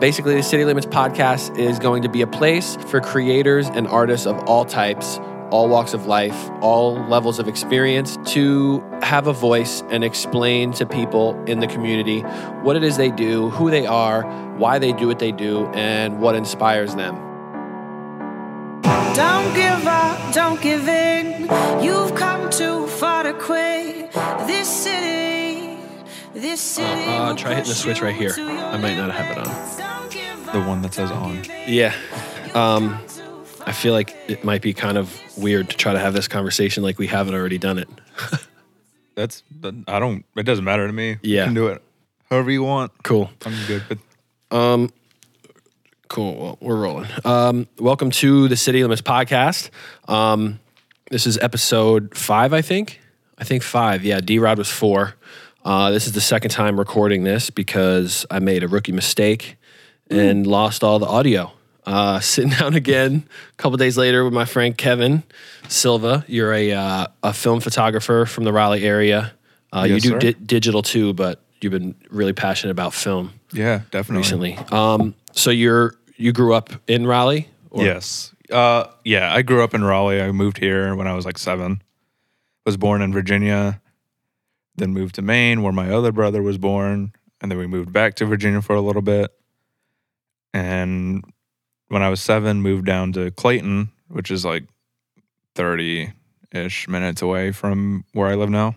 Basically, the City Limits podcast is going to be a place for creators and artists of all types, all walks of life, all levels of experience to have a voice and explain to people in the community what it is they do, who they are, why they do what they do, and what inspires them. Don't give up, don't give in. You've come too far to quit. This city, this city. Uh, try hitting the switch right here. I might not have it on. limits. Don't give The one that says on. Yeah. Um, I feel like it might be kind of weird to try to have this conversation like we haven't already done it. That's I don't. It doesn't matter to me. Yeah. you can do it however you want. Cool. I'm good. But um, Cool. Well, we're rolling. Um, welcome to the City Limits podcast. Um, this is episode five, I think. I think five. Yeah, D Rod was four. Uh, this is the second time recording this because I made a rookie mistake and lost all the audio. Uh, sitting down again a couple days later with my friend Kevin Silva. You're a uh, a film photographer from the Raleigh area. Uh, Yes, you do sir. di- digital too, but you've been really passionate about film yeah, definitely. recently. Um, so you're you grew up in Raleigh? Or- Yes. Uh, yeah. I grew up in Raleigh. I moved here when I was like seven. Was born in Virginia, then moved to Maine, where my other brother was born, and then we moved back to Virginia for a little bit. And when I was seven, moved down to Clayton, which is like thirty ish minutes away from where I live now.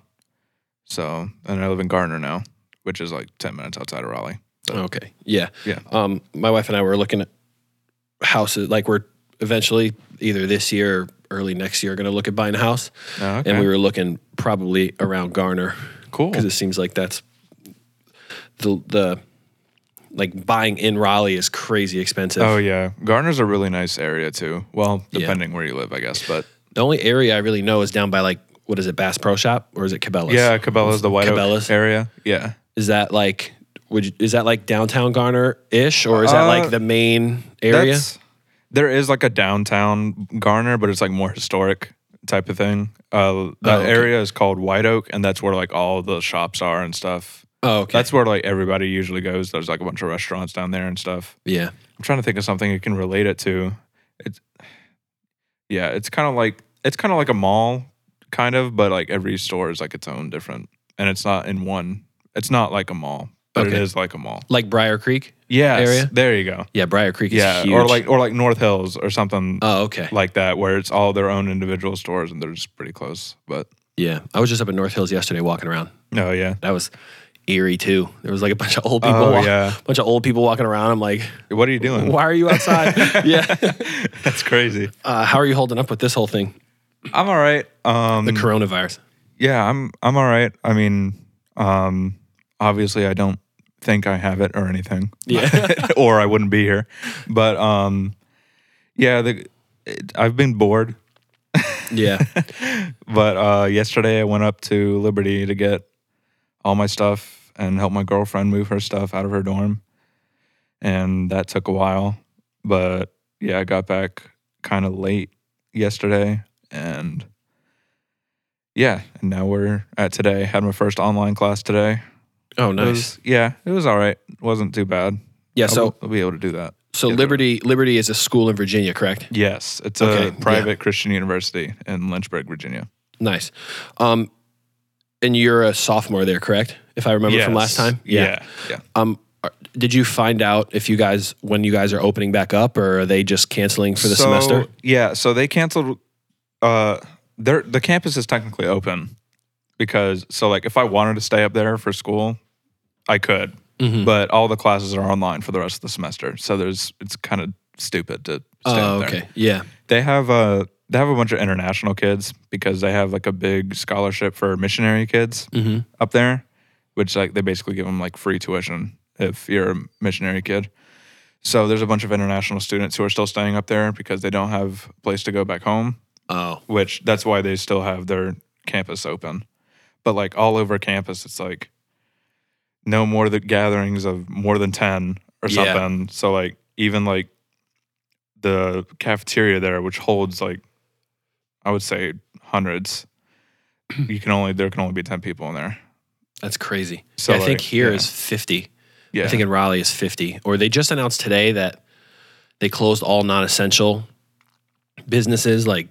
So, and I live in Garner now, which is like ten minutes outside of Raleigh. Okay. Yeah. Yeah. Um, my wife and I were looking at houses. Like we're eventually either this year or early next year are going to look at buying a house, Oh, okay. and we were looking probably around Garner cool. because it seems like that's the the like buying in Raleigh is crazy expensive. Oh yeah, Garner's a really nice area too. Well, Yeah. depending where you live, I guess. But The only area I really know is down by like what is it, Bass Pro Shop or is it Cabela's? yeah, Cabela's the White Cabela's? Oak area. Yeah, Is that like would you, is that like downtown Garner ish or is that Uh, like the main area? That's- there is like a downtown Garner, but it's like more historic type of thing. Uh, that Oh, okay. area is called White Oak, and that's where like all the shops are and stuff. Oh, okay. That's where like everybody usually goes. There's like a bunch of restaurants down there and stuff. yeah. I'm trying to think of something you can relate it to. It's yeah, it's kind of like it's kind of like a mall, kind of, but like every store is like its own different, and it's not in one. It's not like a mall, but it Okay. is like a mall. Like Brier Creek Yeah, Area? there you go. Yeah, Brier Creek is Yeah, huge. or like or like North Hills or something oh, okay. like that, where it's all their own individual stores and they're just pretty close. But Yeah, I was just up at North Hills yesterday walking around. Oh yeah, That was eerie too. There was like a bunch of old people. Oh, walk- yeah. bunch of old people walking around. I'm like, what are you doing? why are you outside? yeah. That's crazy. Uh, how are you holding up with this whole thing? I'm all right. Um, The coronavirus. Yeah, I'm I'm all right. I mean, um, obviously I don't think I have it or anything. Yeah. or I wouldn't be here. But um, yeah, the it, I've been bored. Yeah. But uh, yesterday I went up to Liberty to get all my stuff and help my girlfriend move her stuff out of her dorm, and that took a while. But yeah, I got back kind of late yesterday, and yeah, and now we're at today. Had my first online class today. Oh, It nice. was- yeah, it was all right. It wasn't too bad. Yeah. I'll, So, I'll be able to do that. so yeah. Liberty, Liberty is a school in Virginia, correct? Yes, it's Okay, a yeah. private Christian university in Lynchburg, Virginia. Nice. Um, and you're a sophomore there, correct? If I remember from last Yes. time. Yeah, yeah. Um, are- did you find out if you guys when you guys are opening back up, or are they just canceling for the So, semester? Yeah, so they canceled. Uh, their the campus is technically open because so like if I wanted to stay up there for school, I could, Mhm. but all the classes are online for the rest of the semester. So there's it's kind of stupid to stay Oh, up there. okay. Yeah. They have a they have a bunch of international kids because they have like a big scholarship for missionary kids Mm-hmm. up there, which like they basically give them like free tuition if you're a missionary kid. So there's a bunch of international students who are still staying up there because they don't have a place to go back home, Oh, which that's why they still have their campus open. But like all over campus, it's like no more the gatherings of more than 10 or Yeah. something. So like even like the cafeteria there, which holds like I would say hundreds, you can only there can only be 10 people in there. that's crazy. So, I think like, here yeah. is 50. Yeah. I think in Raleigh is 50. Or they just announced today that they closed all non-essential businesses like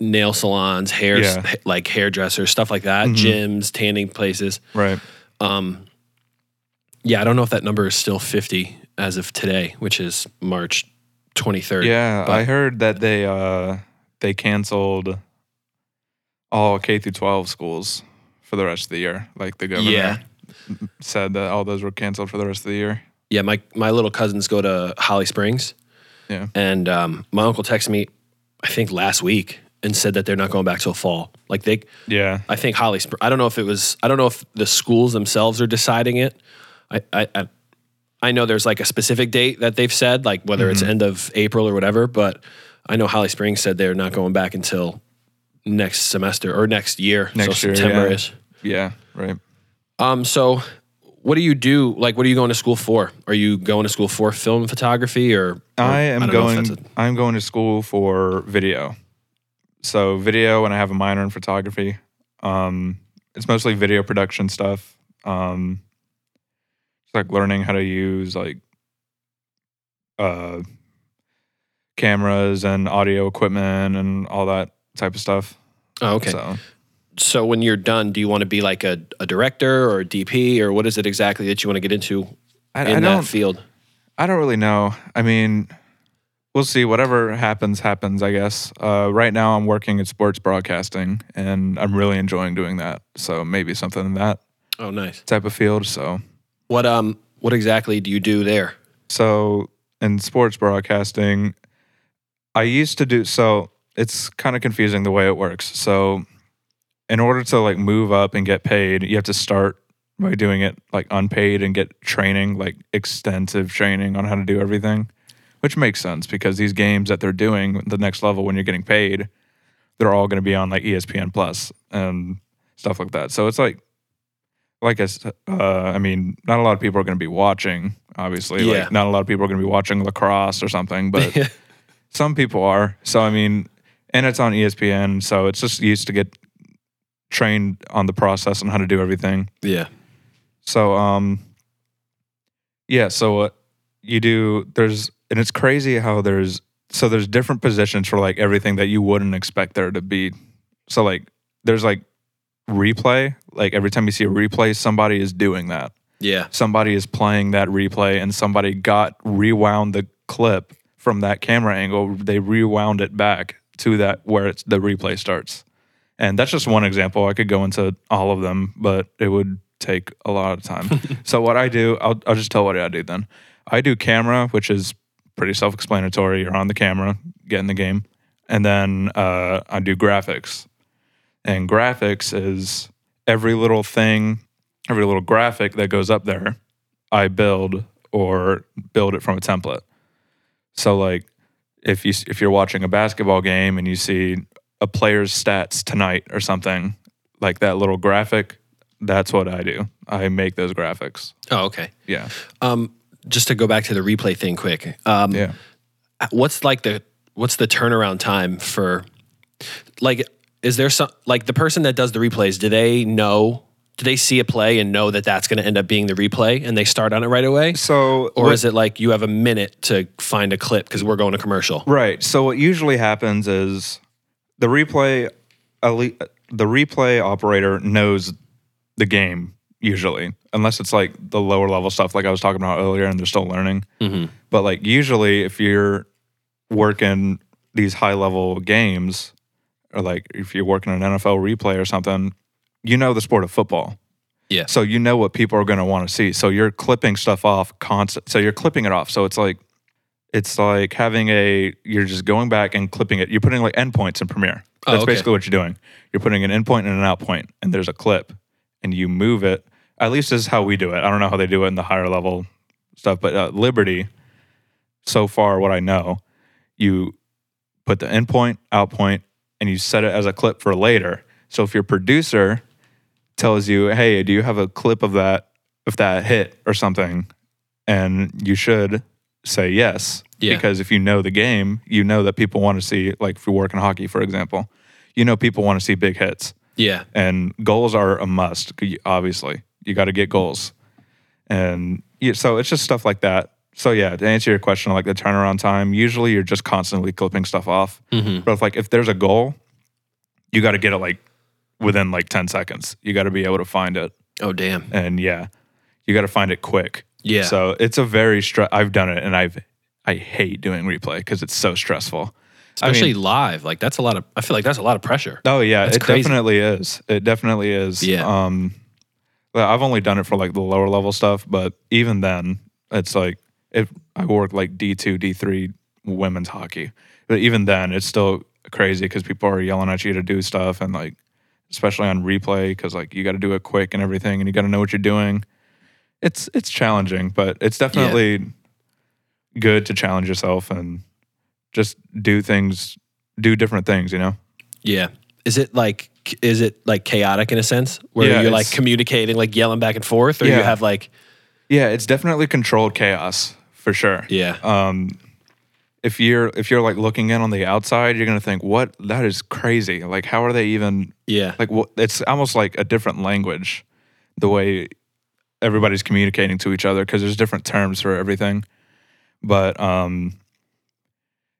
nail salons, hair Yeah. Mm-hmm. like hairdressers, stuff like that, gyms, tanning places. Right. Yeah, I don't know if that number is still 50 as of today, which is March 23rd. Yeah, But- I heard that they uh they canceled all K through 12 schools for the rest of the year. Like the governor Yeah. said that all those were canceled for the rest of the year. Yeah, my my little cousins go to Holly Springs, Yeah. and um, my uncle texted me, I think last week, and said that they're not going back till fall. Like they, Yeah. I think Holly. I don't know if it was. I don't know if the schools themselves are deciding it. I I I, I know there's like a specific date that they've said, like whether it's end of April or whatever. But I know Holly Springs said they're not going back until next semester or next year. Next so year, September yeah. is. Yeah, right. Um. So, what do you do? Like, what are you going to school for? Are you going to school for film photography or? or I am if going. a- I'm going to school for video. So video, and I have a minor in photography. Um, it's mostly video production stuff. Um, like learning how to use like uh, cameras and audio equipment and all that type of stuff. oh, okay. So So when you're done, do you want to be like a, a director or a DP or what is it exactly that you want to get into I, in I that field? I don't really know. I mean, we'll see. Whatever happens, happens. I guess. Uh, right now, I'm working in sports broadcasting, and I'm really enjoying doing that. So maybe something in that Oh, nice. type of field. So, What um what exactly do you do there? so in sports broadcasting, I used to do. So it's kind of confusing the way it works. So, in order to like move up and get paid, you have to start by doing it like unpaid and get training, like extensive training on how to do everything, which makes sense because these games that they're doing the next level when you're getting paid, they're all going to be on like ESPN Plus and stuff like that. So it's like, like I, uh, I mean, not a lot of people are going to be watching. Obviously, Yeah. like not a lot of people are going to be watching lacrosse or something, but some people are. So I mean, and it's on ESPN, so it's just used to get trained on the process and how to do everything. yeah. So um yeah, so what you do there's and it's crazy how there's so there's different positions for like everything that you wouldn't expect there to be. So like there's like replay, like every time you see a replay somebody is doing that. Yeah. Somebody is playing that replay and somebody got rewound the clip from that camera angle. They rewound it back to that where it's the replay starts. And that's just one example. I could go into all of them, but it would take a lot of time. so what I do, I'll, I'll just tell what I do then. I do camera, which is pretty self-explanatory. You're on the camera, get in the game, and then uh, I do graphics. And graphics is every little thing, every little graphic that goes up there, I build or build it from a template. So like if you if you're watching a basketball game and you see a player's stats tonight or something, like that little graphic, that's what I do. I make those graphics. Oh, okay. Yeah. Um just to go back to the replay thing quick. Um Yeah. what's like the what's the turnaround time for like is there some like the person that does the replays do they know do they see a play and know that that's going to end up being the replay and they start on it right away So or is it like you have a minute to find a clip because we're going to commercial Right. So what usually happens is the replay the replay operator knows the game usually, unless it's like the lower level stuff like I was talking about earlier and they're still learning. Mm-hmm. But like usually if you're working these high level games or like if you're working an NFL replay or something, you know the sport of football. yeah So you know what people are going to want to see. So you're clipping stuff off constant. So you're clipping it off. So it's like it's like having a you're just going back and clipping it. You're putting like endpoints in Premiere. Oh, That's okay. basically what you're doing. You're putting an endpoint and an outpoint, and there's a clip, and you move it. At least this is how we do it. I don't know how they do it in the higher level stuff, but uh, Liberty, so far what I know, you put the endpoint, outpoint, and you set it as a clip for later. So if your producer tells you, "Hey, do you have a clip of that if that hit or something?" and you should say yes Yeah. because if you know the game, you know that people want to see like if you work in hockey, for example, you know people want to see big hits yeah and goals are a must. Obviously, you got to get goals, and yeah, so it's just stuff like that. So yeah, to answer your question, like the turnaround time, usually you're just constantly clipping stuff off. But if like if there's a goal, you got to get it like within like ten seconds. You got to be able to find it, Oh damn. and yeah, you got to find it quick. Yeah. So it's a very stress. I've done it, and I've I hate doing replay because it's so stressful. I mean- Especially live. Like that's a lot of I feel like that's a lot of pressure. Oh yeah, That's it crazy. definitely is. It definitely is. Yeah. Um, I've only done it for like the lower level stuff, but even then, it's like if I work like D two, D three women's hockey, but even then, it's still crazy because people are yelling at you to do stuff, and like especially on replay because like you got to do it quick and everything, and you got to know what you're doing. It's it's challenging, but it's definitely good to challenge yourself and just do things, do different things. You know. Yeah. Is it like is it like chaotic in a sense where Yeah, you're like communicating like yelling back and forth or you have like Yeah, it's definitely controlled chaos for sure. yeah. Um, if you're if you're like looking in on the outside, you're gonna think, "What? That is crazy! Like, how are they even yeah. like? What? It's almost like a different language, the way everybody's communicating to each other because there's different terms for everything. But um,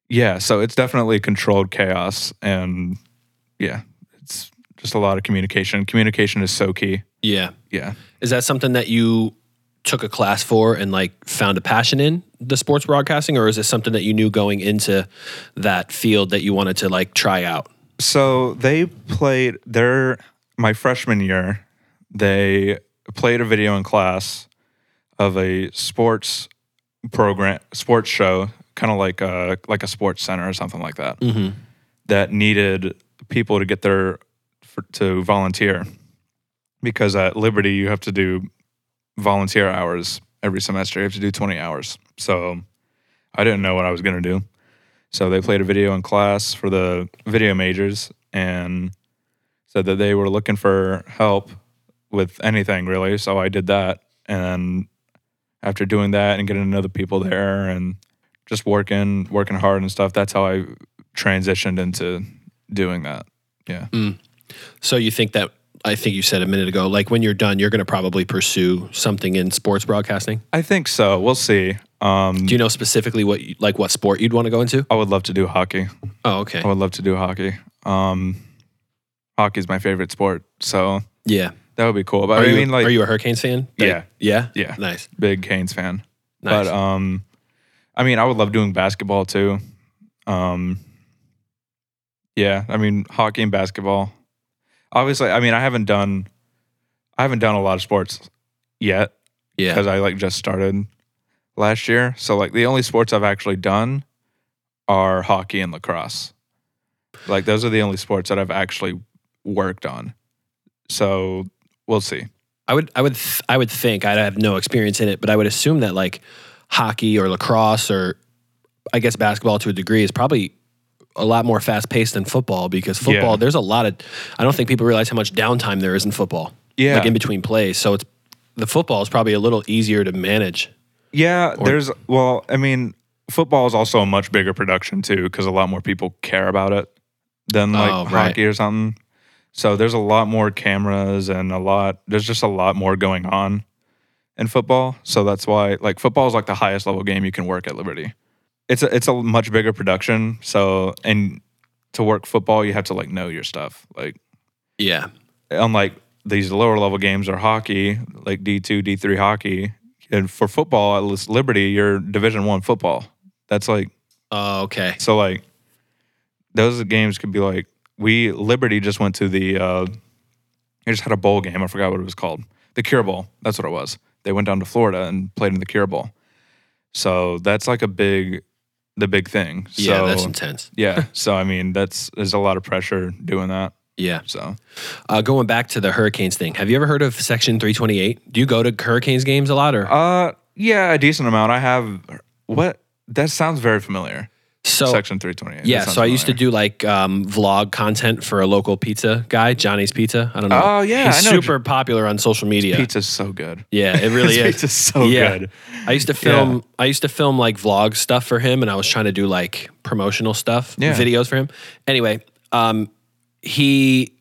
yeah, so it's definitely controlled chaos, and yeah, it's just a lot of communication. Communication is so key. yeah. Yeah. Is that something that you took a class for and like found a passion in the sports broadcasting or is it something that you knew going into that field that you wanted to like try out? So they played their my freshman year. They played a video in class of a sports program, sports show, kind of like a like a sports center or something like that. Mm-hmm. That needed people to get their for, to volunteer because at Liberty you have to do volunteer hours every semester. You have to do twenty hours. So I didn't know what I was gonna do. So they played a video in class for the video majors and said that they were looking for help with anything really. So I did that. And after doing that and getting to know the people there and just working, working hard and stuff, that's how I transitioned into doing that. Yeah. Mm. So you think that I think you said a minute ago, like when you're done, you're going to probably pursue something in sports broadcasting. I think so. We'll see. Um, Do you know specifically what, you, like, what sport you'd want to go into? I would love to do hockey. Oh, okay. I would love to do hockey. Um, hockey's my favorite sport. So Yeah. that would be cool. But Are I you, mean, like, are you a Hurricanes fan? Like- Yeah. yeah. Yeah. Nice. big Canes fan. Nice. But um, I mean, I would love doing basketball too. Um, yeah, I mean, hockey and basketball. Obviously, I mean, I haven't done, I haven't done a lot of sports yet yeah. because I like just started last year. So like the only sports I've actually done are hockey and lacrosse. Like those are the only sports that I've actually worked on. So we'll see. I would I would th- I would think I'd have no experience in it, but I would assume that like hockey or lacrosse or I guess basketball to a degree is probably a lot more fast paced than football because football Yeah. there's a lot of I don't think people realize how much downtime there is in football. Yeah. Like in between plays. So it's the football is probably a little easier to manage. Yeah, there's well, I mean, football is also a much bigger production too because a lot more people care about it than oh, like Oh, right. hockey or something. So there's a lot more cameras and a lot. There's just a lot more going on in football. So that's why like football is like the highest level game you can work at Liberty. It's a it's a much bigger production. So and to work football, you have to like know your stuff. Like Yeah. unlike these lower level games or hockey, like D two, D three hockey, and for football at least Liberty, you're Division one football. That's like Oh, okay. so like those games could be like we Liberty just went to the uh they just had a bowl game. I forgot what it was called. The Cure Bowl. That's what it was. They went down to Florida and played in the Cure Bowl. So that's like a big the big thing. Yeah, so, that's intense. yeah. So I mean that's there's a lot of pressure doing that. Yeah. So Uh, going back to the Hurricanes thing, have you ever heard of Section 328? Do you go to Hurricanes games a lot or? Uh, yeah, a decent amount. I have what that sounds very familiar. So Section three twenty eight. Yeah, so I used to do like um, vlog content for a local pizza guy, Johnny's Pizza. I don't know. Oh, yeah, he's super popular on social media. Pizza's so good. Yeah, it really is. Pizza's so Yeah. good. I used to film. I used to film like vlog stuff for him, and I was trying to do like promotional stuff, Yeah. videos for him. Anyway, um, he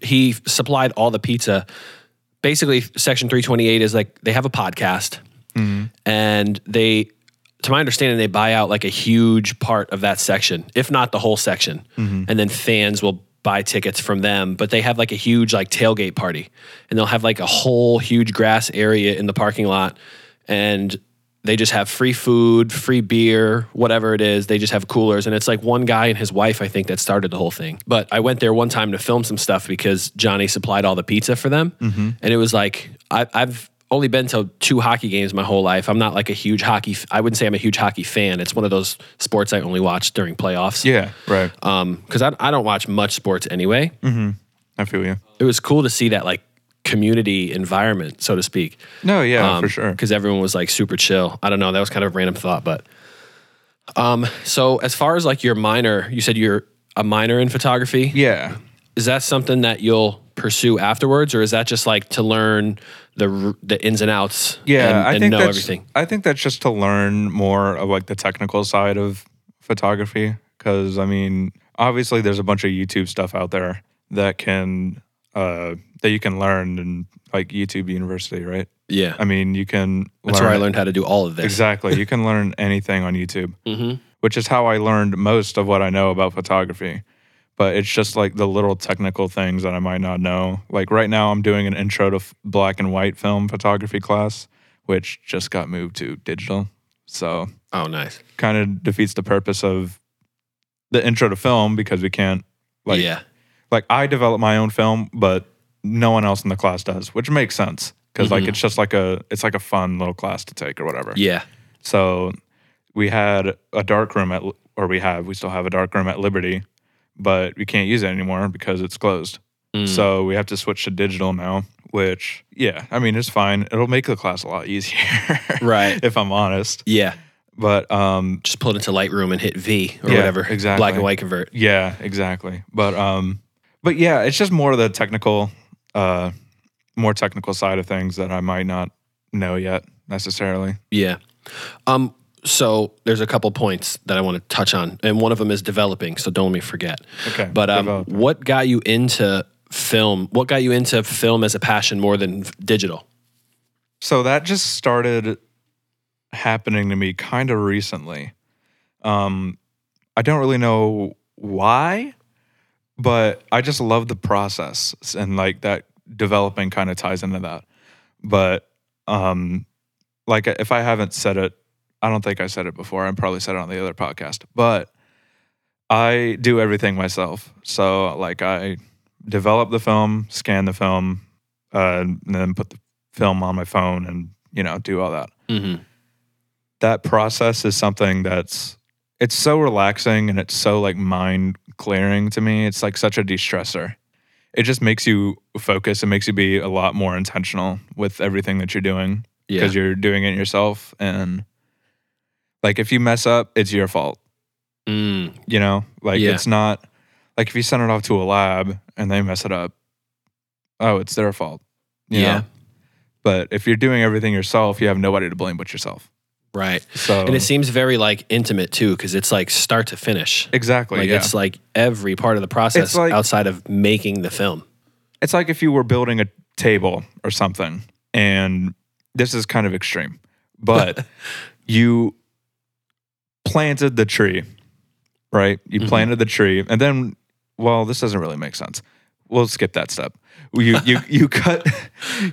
he supplied all the pizza, basically Section 328 is like they have a podcast and they to my understanding they buy out like a huge part of that section, if not the whole section. Mm-hmm. And then fans will buy tickets from them, but they have like a huge like tailgate party and they'll have like a whole huge grass area in the parking lot and they just have free food, free beer, whatever it is. They just have coolers. And it's like one guy and his wife, I think, that started the whole thing. But I went there one time to film some stuff because Johnny supplied all the pizza for them. Mm-hmm. And it was like, I, I've only been to two hockey games my whole life. I'm not like a huge hockey, I wouldn't say I'm a huge hockey fan. It's one of those sports I only watch during playoffs. Yeah, right. Um, cause I, I don't watch much sports anyway. I feel you. It was cool to see that like community environment, so to speak. No, yeah, Um, for sure. Because everyone was like super chill. I don't know. That was kind of a random thought, but um, so as far as like your minor, you said you're a minor in photography. Yeah. Is that something that you'll pursue afterwards, or is that just like to learn the the ins and outs? Yeah, and, I and think know that's, everything. I think that's just to learn more of like the technical side of photography. Because I mean, obviously, there's a bunch of YouTube stuff out there that can uh, that you can learn in like YouTube University, right? Yeah, I mean, you can. that's learn where I learned how to do all of this. Exactly, you can learn anything on YouTube, hmm which is how I learned most of what I know about photography. But it's just like the little technical things that I might not know. Like right now, I'm doing an intro to f- black and white film photography class, which just got moved to digital. So Oh, nice. kind of defeats the purpose of the intro to film because we can't like yeah, like I develop my own film, but no one else in the class does, which makes sense because like Mhm. it's just like a it's like a fun little class to take or whatever. yeah, So we had a dark room at or we have we still have a dark room at Liberty, but we can't use it anymore because it's closed. Mm. So we have to switch to digital now, which yeah, I mean it's fine. It'll make the class a lot easier. Right. if I'm honest. yeah. But um Just pull it into Lightroom and hit V or Yeah, whatever. exactly. Black and white convert. Yeah, exactly. But um but yeah, it's just more of the technical uh more technical side of things that I might not know yet necessarily. Yeah. Um. So there's a couple points that I want to touch on, and one of them is developing. So don't let me forget. Okay. But um, what got you into film? What got you into film as a passion more than digital? So that just started happening to me kind of recently. Um I don't really know why, but I just love the process and like that developing kind of ties into that. But um like if I haven't said it, I don't think I said it before. I probably said it on the other podcast, but I do everything myself. So like I develop the film, scan the film, uh, and then put the film on my phone and you know do all that. Mm-hmm. That process is something that's it's so relaxing and it's so like mind clearing to me. It's like such a de-stressor. It just makes you focus. It makes you be a lot more intentional with everything that you're doing Yeah. because you're doing it yourself. And like if you mess up, it's your fault. Mm, You know, like Yeah. it's not like if you send it off to a lab and they mess it up, oh, it's their fault. you Yeah. know? But if you're doing everything yourself, you have nobody to blame but yourself. right. So And it seems very like intimate too, because it's like start to finish. exactly Like yeah. it's like every part of the process like- outside of making the film. it's like if you were building a table or something, and this is kind of extreme, but you planted the tree, right? You Mhm. planted the tree, and then, well, this doesn't really make sense. We'll skip that step. You you you cut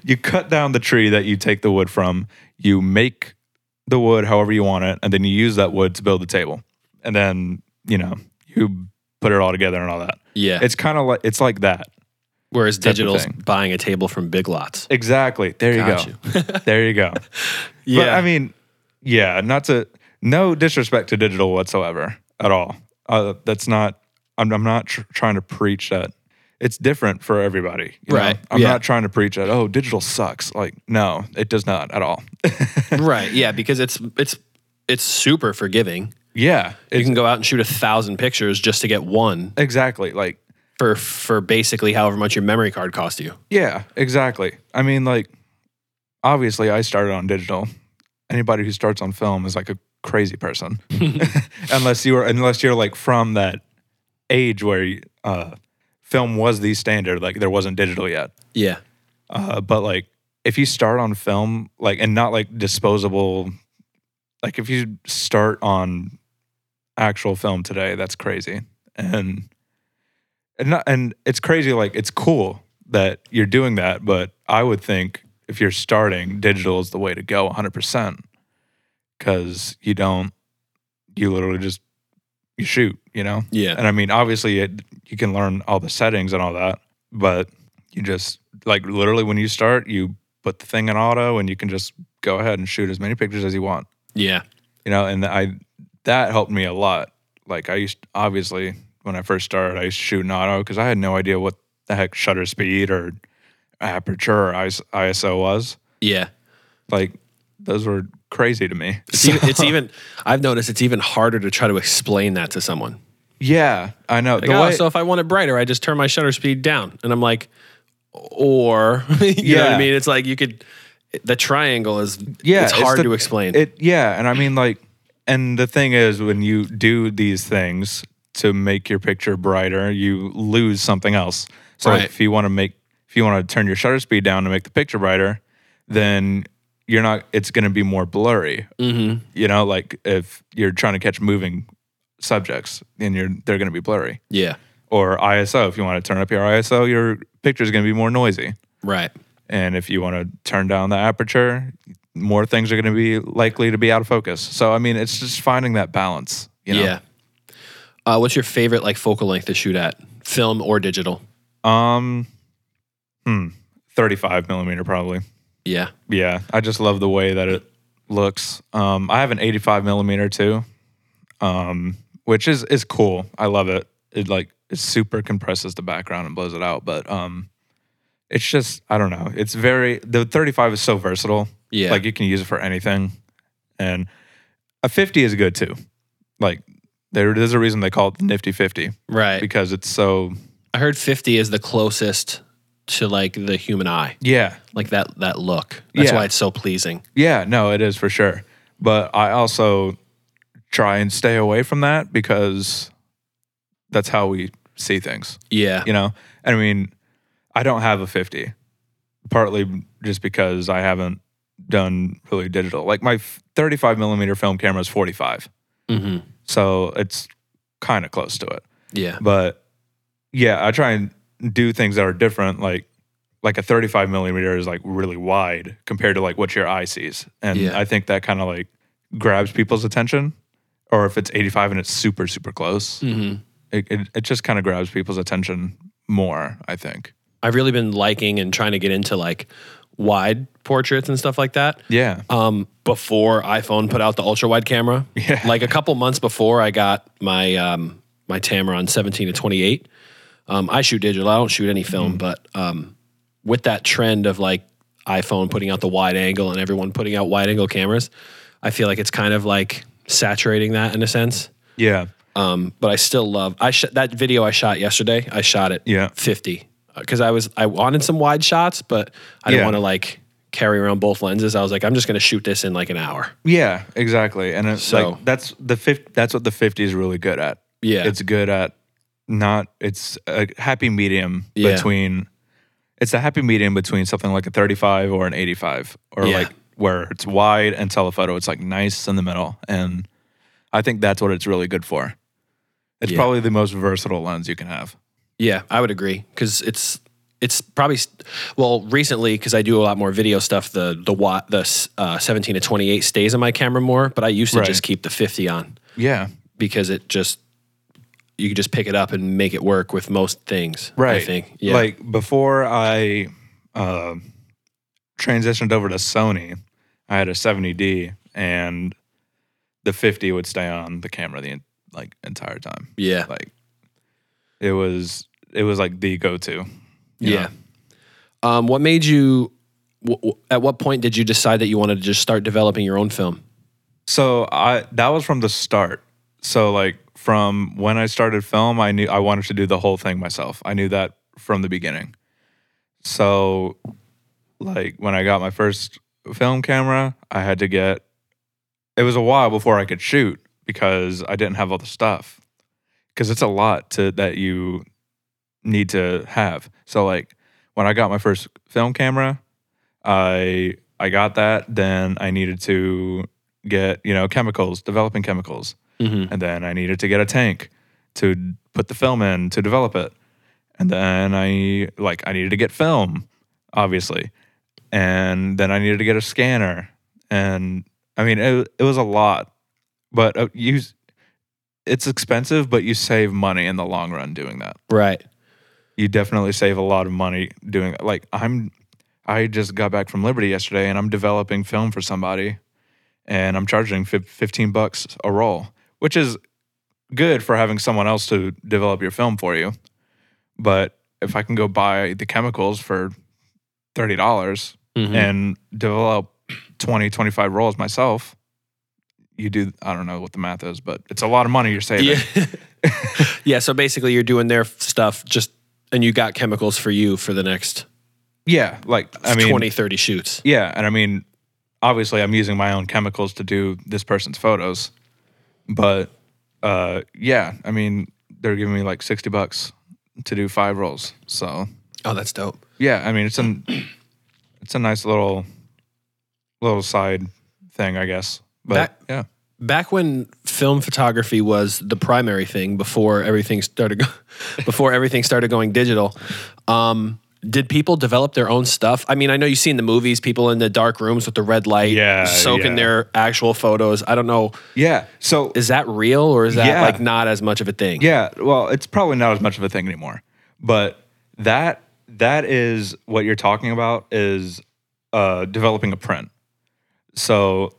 you cut down the tree that you take the wood from. You make the wood however you want it, and then you use that wood to build the table, and then you know you put it all together and all that. Yeah. It's kind of like it's like that. Whereas digital's buying a table from Big Lots. Exactly. There you Got go. there you go. Yeah. But I mean, yeah, not to no disrespect to digital whatsoever at all. Uh, that's not. I'm, I'm not tr- trying to preach that. It's different for everybody. you know? Right, I'm yeah. not trying to preach that. Oh, digital sucks. Like, no, it does not at all. right. Yeah. Because it's it's it's super forgiving. yeah. You can go out and shoot a thousand pictures just to get one exactly. Like, for for basically however much your memory card cost you. yeah, exactly. I mean, like, obviously, I started on digital. Anybody who starts on film is like a crazy person. unless you were unless you're like from that age where uh, film was the standard like there wasn't digital yet Yeah. Uh, but like if you start on film, like and not like disposable, like if you start on actual film today, that's crazy. And and not, and it's crazy. Like it's cool that you're doing that, but I would think if you're starting, digital is the way to go, 100, percent because you don't, you literally just you shoot, you know. Yeah. And I mean, obviously, it, you can learn all the settings and all that, but you just like literally when you start, you put the thing in auto and you can just go ahead and shoot as many pictures as you want. Yeah. You know, and I that helped me a lot. Like I used obviously when I first started, I used to shoot in auto because I had no idea what the heck shutter speed or aperture or ISO was. Yeah. Like those were crazy to me. It's even, it's even I've noticed it's even harder to try to explain that to someone. Yeah, I know. Like, oh, way, so if I want it brighter, I just turn my shutter speed down. And I'm like, or you know what I mean? It's like you could the triangle is yeah, it's hard the- to explain. It yeah, and I mean like, and the thing is, when you do these things to make your picture brighter, you lose something else. So Right. if you want to make, if you want to turn your shutter speed down to make the picture brighter, then you're not. It's going to be more blurry. mm-hmm. You know, like if you're trying to catch moving subjects, then you're they're going to be blurry. Yeah. Or ISO, if you want to turn up your ISO, your picture is going to be more noisy. Right. And if you want to turn down the aperture, more things are going to be likely to be out of focus. So, I mean, it's just finding that balance. You know? Yeah. Uh, what's your favorite like focal length to shoot at? Film or digital? Um, hmm, 35 millimeter probably. Yeah. Yeah. I just love the way that it looks. Um, I have an 85 millimeter too, um, which is, is cool. I love it. It like, it super compresses the background and blows it out. But, um, it's just, I don't know. It's very, the 35 is so versatile. Yeah. Like you can use it for anything. And a 50 is good too. Like there's a reason they call it the nifty 50 right. because it's so, I heard 50 is the closest to like the human eye. yeah, Like that that look. That's Yeah. why it's so pleasing. yeah, no, it is for sure. But I also try and stay away from that because that's how we see things, Yeah. you know? I mean, I don't have a 50, partly just because I haven't done really digital. Like my 35 millimeter film camera is 45. hmm So it's kind of close to it. Yeah. But yeah, I try and do things that are different. Like like a 35 millimeter is like really wide compared to like what your eye sees, and Yeah. I think that kind of like grabs people's attention. Or if it's 85 and it's super super close, hmm it it, it just kind of grabs people's attention more. I think. I've really been liking and trying to get into like wide portraits and stuff like that. Yeah. Um, before iPhone put out the ultra wide camera, Yeah. like a couple months before I got my um, my Tamron 17 to 28. Um, I shoot digital. I don't shoot any film, but um, with that trend of like iPhone putting out the wide angle and everyone putting out wide angle cameras, I feel like it's kind of like saturating that in a sense. Yeah. Um, but I still love I sh- that video I shot yesterday. I shot it Yeah. 50 because I was I wanted some wide shots, but I didn't Yeah. want to like carry around both lenses. I was like, I'm just gonna shoot this in like an hour. Yeah. Exactly. And it's So- like that's the fifth. That's what the 50 is really good at. Yeah, it's good at not it's a happy medium Yeah. between it's a happy medium between something like a 35 or an 85 or Yeah. like where it's wide and telephoto it's like nice in the middle and i think that's what it's really good for it's Yeah. probably the most versatile lens you can have yeah, I would agree because it's it's probably well recently because I do a lot more video stuff. The the watt the uh, 17 to 28 stays in my camera more, but I used to Right. just keep the 50 on yeah because it just you could just pick it up and make it work with most things. Right. I think yeah, like before i uh, transitioned over to sony i had a 70d and the 50 would stay on the camera the like entire time yeah, like it was it was like the go-to yeah. know? Um, what made you? W- w- at what point did you decide that you wanted to just start developing your own film? so i that was from the start so like from when i started film i knew i wanted to do the whole thing myself. I knew that from the beginning. So like when i got my first film camera i had to get it was a while before i could shoot because i didn't have all the stuff. Because it's a lot to that you need to have. So like when I got my first film camera, I I got that. Then I needed to get you know chemicals, developing chemicals, Mhm. and then I needed to get a tank to put the film in to develop it, and then I like I needed to get film, obviously, and then I needed to get a scanner, and I mean it it was a lot, but uh, you it's expensive, but you save money in the long run doing that Right. you definitely save a lot of money doing it. Like I'm, I just got back from Liberty yesterday, and I'm developing film for somebody, and I'm charging fif- fifteen bucks a roll, which is good for having someone else to develop your film for you. But if I can go buy the chemicals for thirty dollars Mhm. and develop 20, 25 rolls myself, you do. I don't know what the math is, but it's a lot of money you're saving. Yeah. yeah. So basically, you're doing their stuff just, and you got chemicals for you for the next yeah like I mean, 20, 30 shoots. Yeah, and I mean, obviously, I'm using my own chemicals to do this person's photos, but uh, yeah, I mean, they're giving me like sixty bucks to do five rolls. So Oh, that's dope. yeah, I mean, it's an it's a nice little little side thing, I guess. But That- yeah, Back when film photography was the primary thing before everything started, go- before everything started going digital, um, did people develop their own stuff? I mean, I know you see in the movies people in the dark rooms with the red light, Yeah, soaking yeah. their actual photos. I don't know, yeah. So is that real or is that Yeah. like not as much of a thing? Yeah, well, it's probably not as much of a thing anymore. But that that is what you're talking about is uh, developing a print. So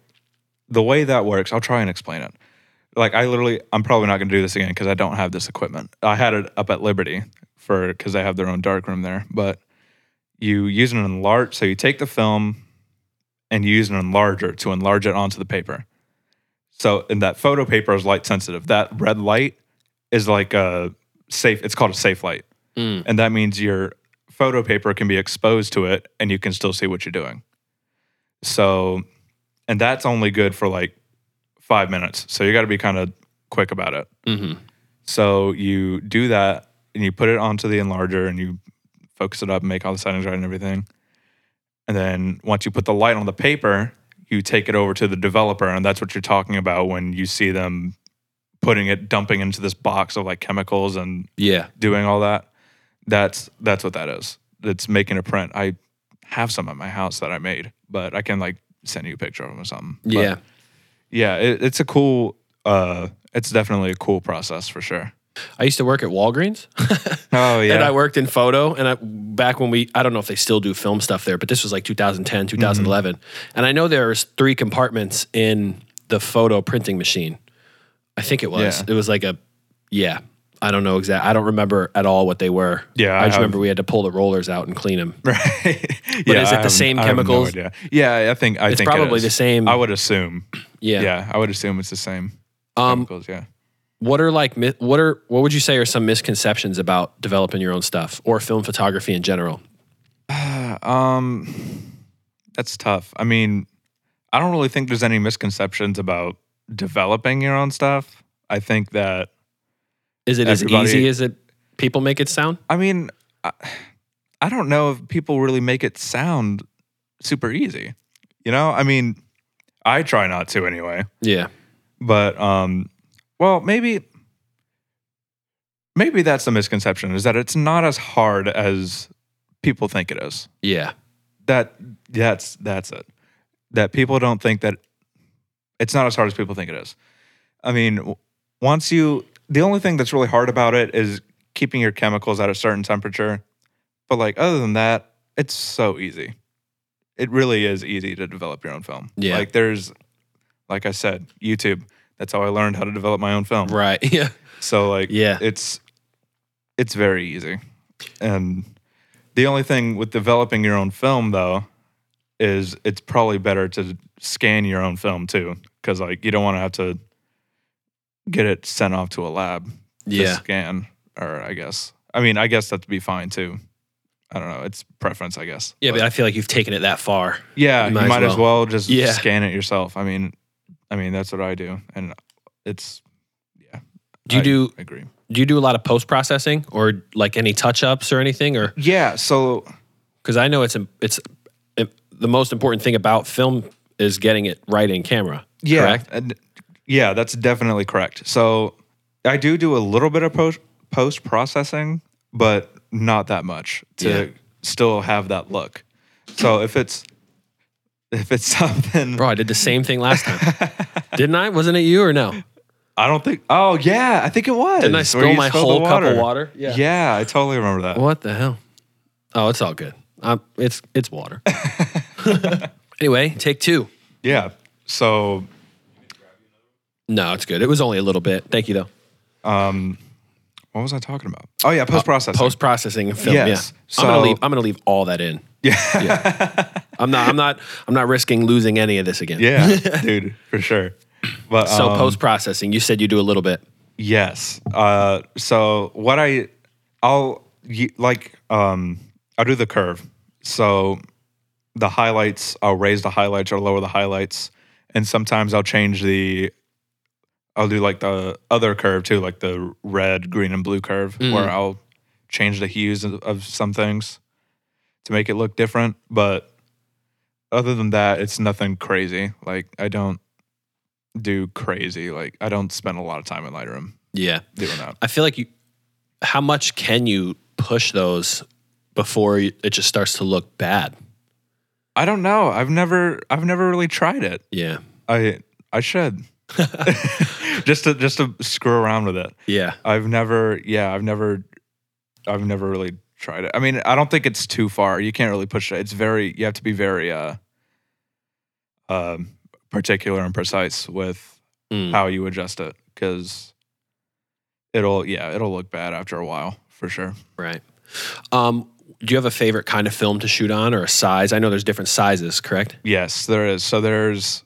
the way that works, I'll try and explain it. Like I literally, I'm probably not going to do this again because I don't have this equipment. I had it up at Liberty for because they have their own dark room there. But you use an enlarge, so you take the film and you use an enlarger to enlarge it onto the paper. So, and that photo paper is light sensitive. That red light is like a safe. It's called a safe light, Mm. and that means your photo paper can be exposed to it, and you can still see what you're doing. So, and that's only good for like five minutes. So you got to be kind of quick about it. hmm So you do that, and you put it onto the enlarger, and you focus it up, and make all the settings right, and everything. And then once you put the light on the paper, you take it over to the developer, and that's what you're talking about when you see them putting it, dumping into this box of like chemicals and Yeah. doing all that. That's that's what that is. It's making a print. I have some at my house that I made, but I can like send you a picture of them or something. But, Yeah. yeah. It, it's a cool. uh It's definitely a cool process for sure. I used to work at Walgreens. Oh yeah. And I worked in photo, and I, back when we, I don't know if they still do film stuff there, but this was like 2010, 2011. And I know there's three compartments in the photo printing machine. I think it was. Yeah. It was like a, yeah. I don't know exactly. I don't remember at all what they were. Yeah, I, I just have- remember we had to pull the rollers out and clean them. Right. But yeah, is it the same I have no chemicals? yeah, I think I It's think probably is. the same. I would assume. Yeah. Yeah. I would assume it's the same Um, chemicals. Yeah. What are like, what are, what would you say are some misconceptions about developing your own stuff or film photography in general? Um, that's tough. I mean, I don't really think there's any misconceptions about developing your own stuff. I think that Is it as easy as it people make it sound? I mean, I, I don't know if people really make it sound super easy. You know, I mean, I try not to anyway. Yeah. But um, well, maybe maybe that's the misconception is that it's not as hard as people think it is. Yeah. That that's that's it. That people don't think that it's not as hard as people think it is. I mean, once you the only thing that's really hard about it is keeping your chemicals at a certain temperature. But like other than that, it's so easy. It really is easy to develop your own film. Yeah. Like there's like I said, YouTube. That's how I learned how to develop my own film. Right. Yeah. So like Yeah. it's it's very easy. And the only thing with developing your own film though is it's probably better to scan your own film too cuz like you don't want to have to get it sent off to a lab to Yeah. scan or I guess. I mean, I guess that'd be fine too. I don't know. It's preference, I guess. Yeah, but I feel like you've taken it that far. yeah, you might as well just Yeah. scan it yourself. I mean, I mean that's what I do, and it's yeah. Do you I do agree? do you do a lot of post processing or like any touch ups or anything or Yeah. So Because I know it's it's im- the most important thing about film is getting it right in camera. Yeah, Correct? and- yeah, that's definitely correct. So I do do a little bit of post post processing, but not that much to Yeah. still have that look. So if it's if it's something, Bro, I did the same thing last time. Didn't I? Wasn't it you or no? I don't think. Oh yeah, I think it was. Didn't I spill my whole cup of water? Yeah. yeah, I totally remember that. What the hell? Oh, it's all good. Um, it's it's water. anyway, take two. Yeah. So No, it's good. It was only a little bit. Thank you though. Um, what was I talking about? Oh yeah, post processing. Post processing film. Yes. Yeah. I'm gonna So- leave. I'm gonna leave all that in. Yeah. yeah. I'm not. I'm not. I'm not risking losing any of this again. yeah, dude, for sure. But So um, post processing. You said you do a little bit. Yes. Uh, so what I, I'll like, um, I'll do the curve. So the highlights, I'll raise the highlights or lower the highlights, and sometimes I'll change the. I'll do like the other curve too, like the red, green, and blue curve, where I'll change the hues of some things to make it look different. But other than that, it's nothing crazy. Like I don't do crazy. Like I don't spend a lot of time in Lightroom Yeah. doing that. I feel like you. How much can you push those before it just starts to look bad? I don't know. I've never I've never really tried it. Yeah. I I should. just to just to screw around with it. Yeah. I've never yeah, I've never I've never really tried it. I mean, I don't think it's too far. You can't really push it. It's very you have to be very uh um particular and precise with Mm. how you adjust it cuz it'll yeah, it'll look bad after a while, for sure. Right. Um, do you have a favorite kind of film to shoot on or a size? I know there's different sizes, correct? Yes, there is. So there's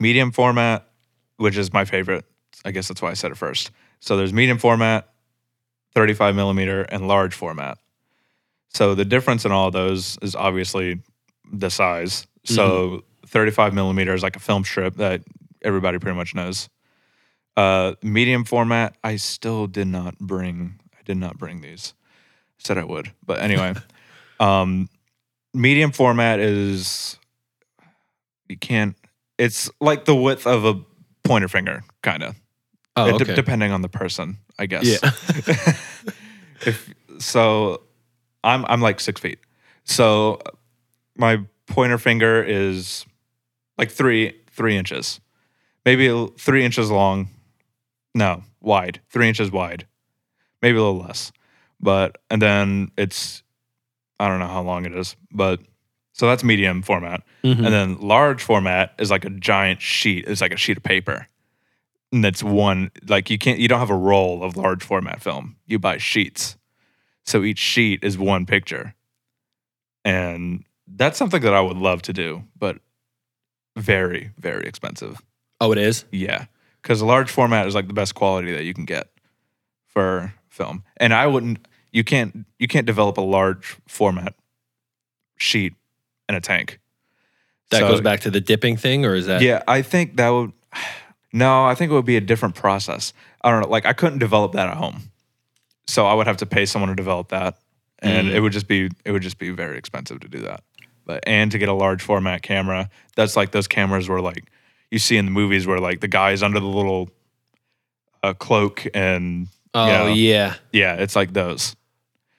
medium format, which is my favorite. I guess that's why I said it first. So there's medium format, 35 millimeter, and large format. So the difference in all of those is obviously the size. So 35 millimeter is like a film strip that everybody pretty much knows. Uh, medium format, I still did not bring. I did not bring these. Said I would, but anyway. um, medium format is you can't. It's like the width of a pointer finger, kind of. Oh, okay. depending on the person, I guess. Yeah. if so, I'm I'm like six feet. So my pointer finger is like three three inches, maybe three inches long. No, wide, three inches wide, maybe a little less. But and then it's I don't know how long it is, but so that's medium format. Mhm. And then large format is like a giant sheet. It's like a sheet of paper. And that's one like you can't you don't have a roll of large format film. You buy sheets. So each sheet is one picture. And that's something that I would love to do, but very, very expensive. oh, it is. Yeah. Because a large format is like the best quality that you can get for film. And I wouldn't you can't you can't develop a large format sheet in a tank. That So- goes back to the dipping thing, or is that? yeah, I think that would. No, I think it would be a different process. I don't know. Like I couldn't develop that at home, so I would have to pay someone to develop that, and Mm. it would just be it would just be very expensive to do that. But and to get a large format camera, that's like those cameras where like you see in the movies where like the guy's under the little uh, cloak and Oh Yeah. yeah. yeah, it's like those.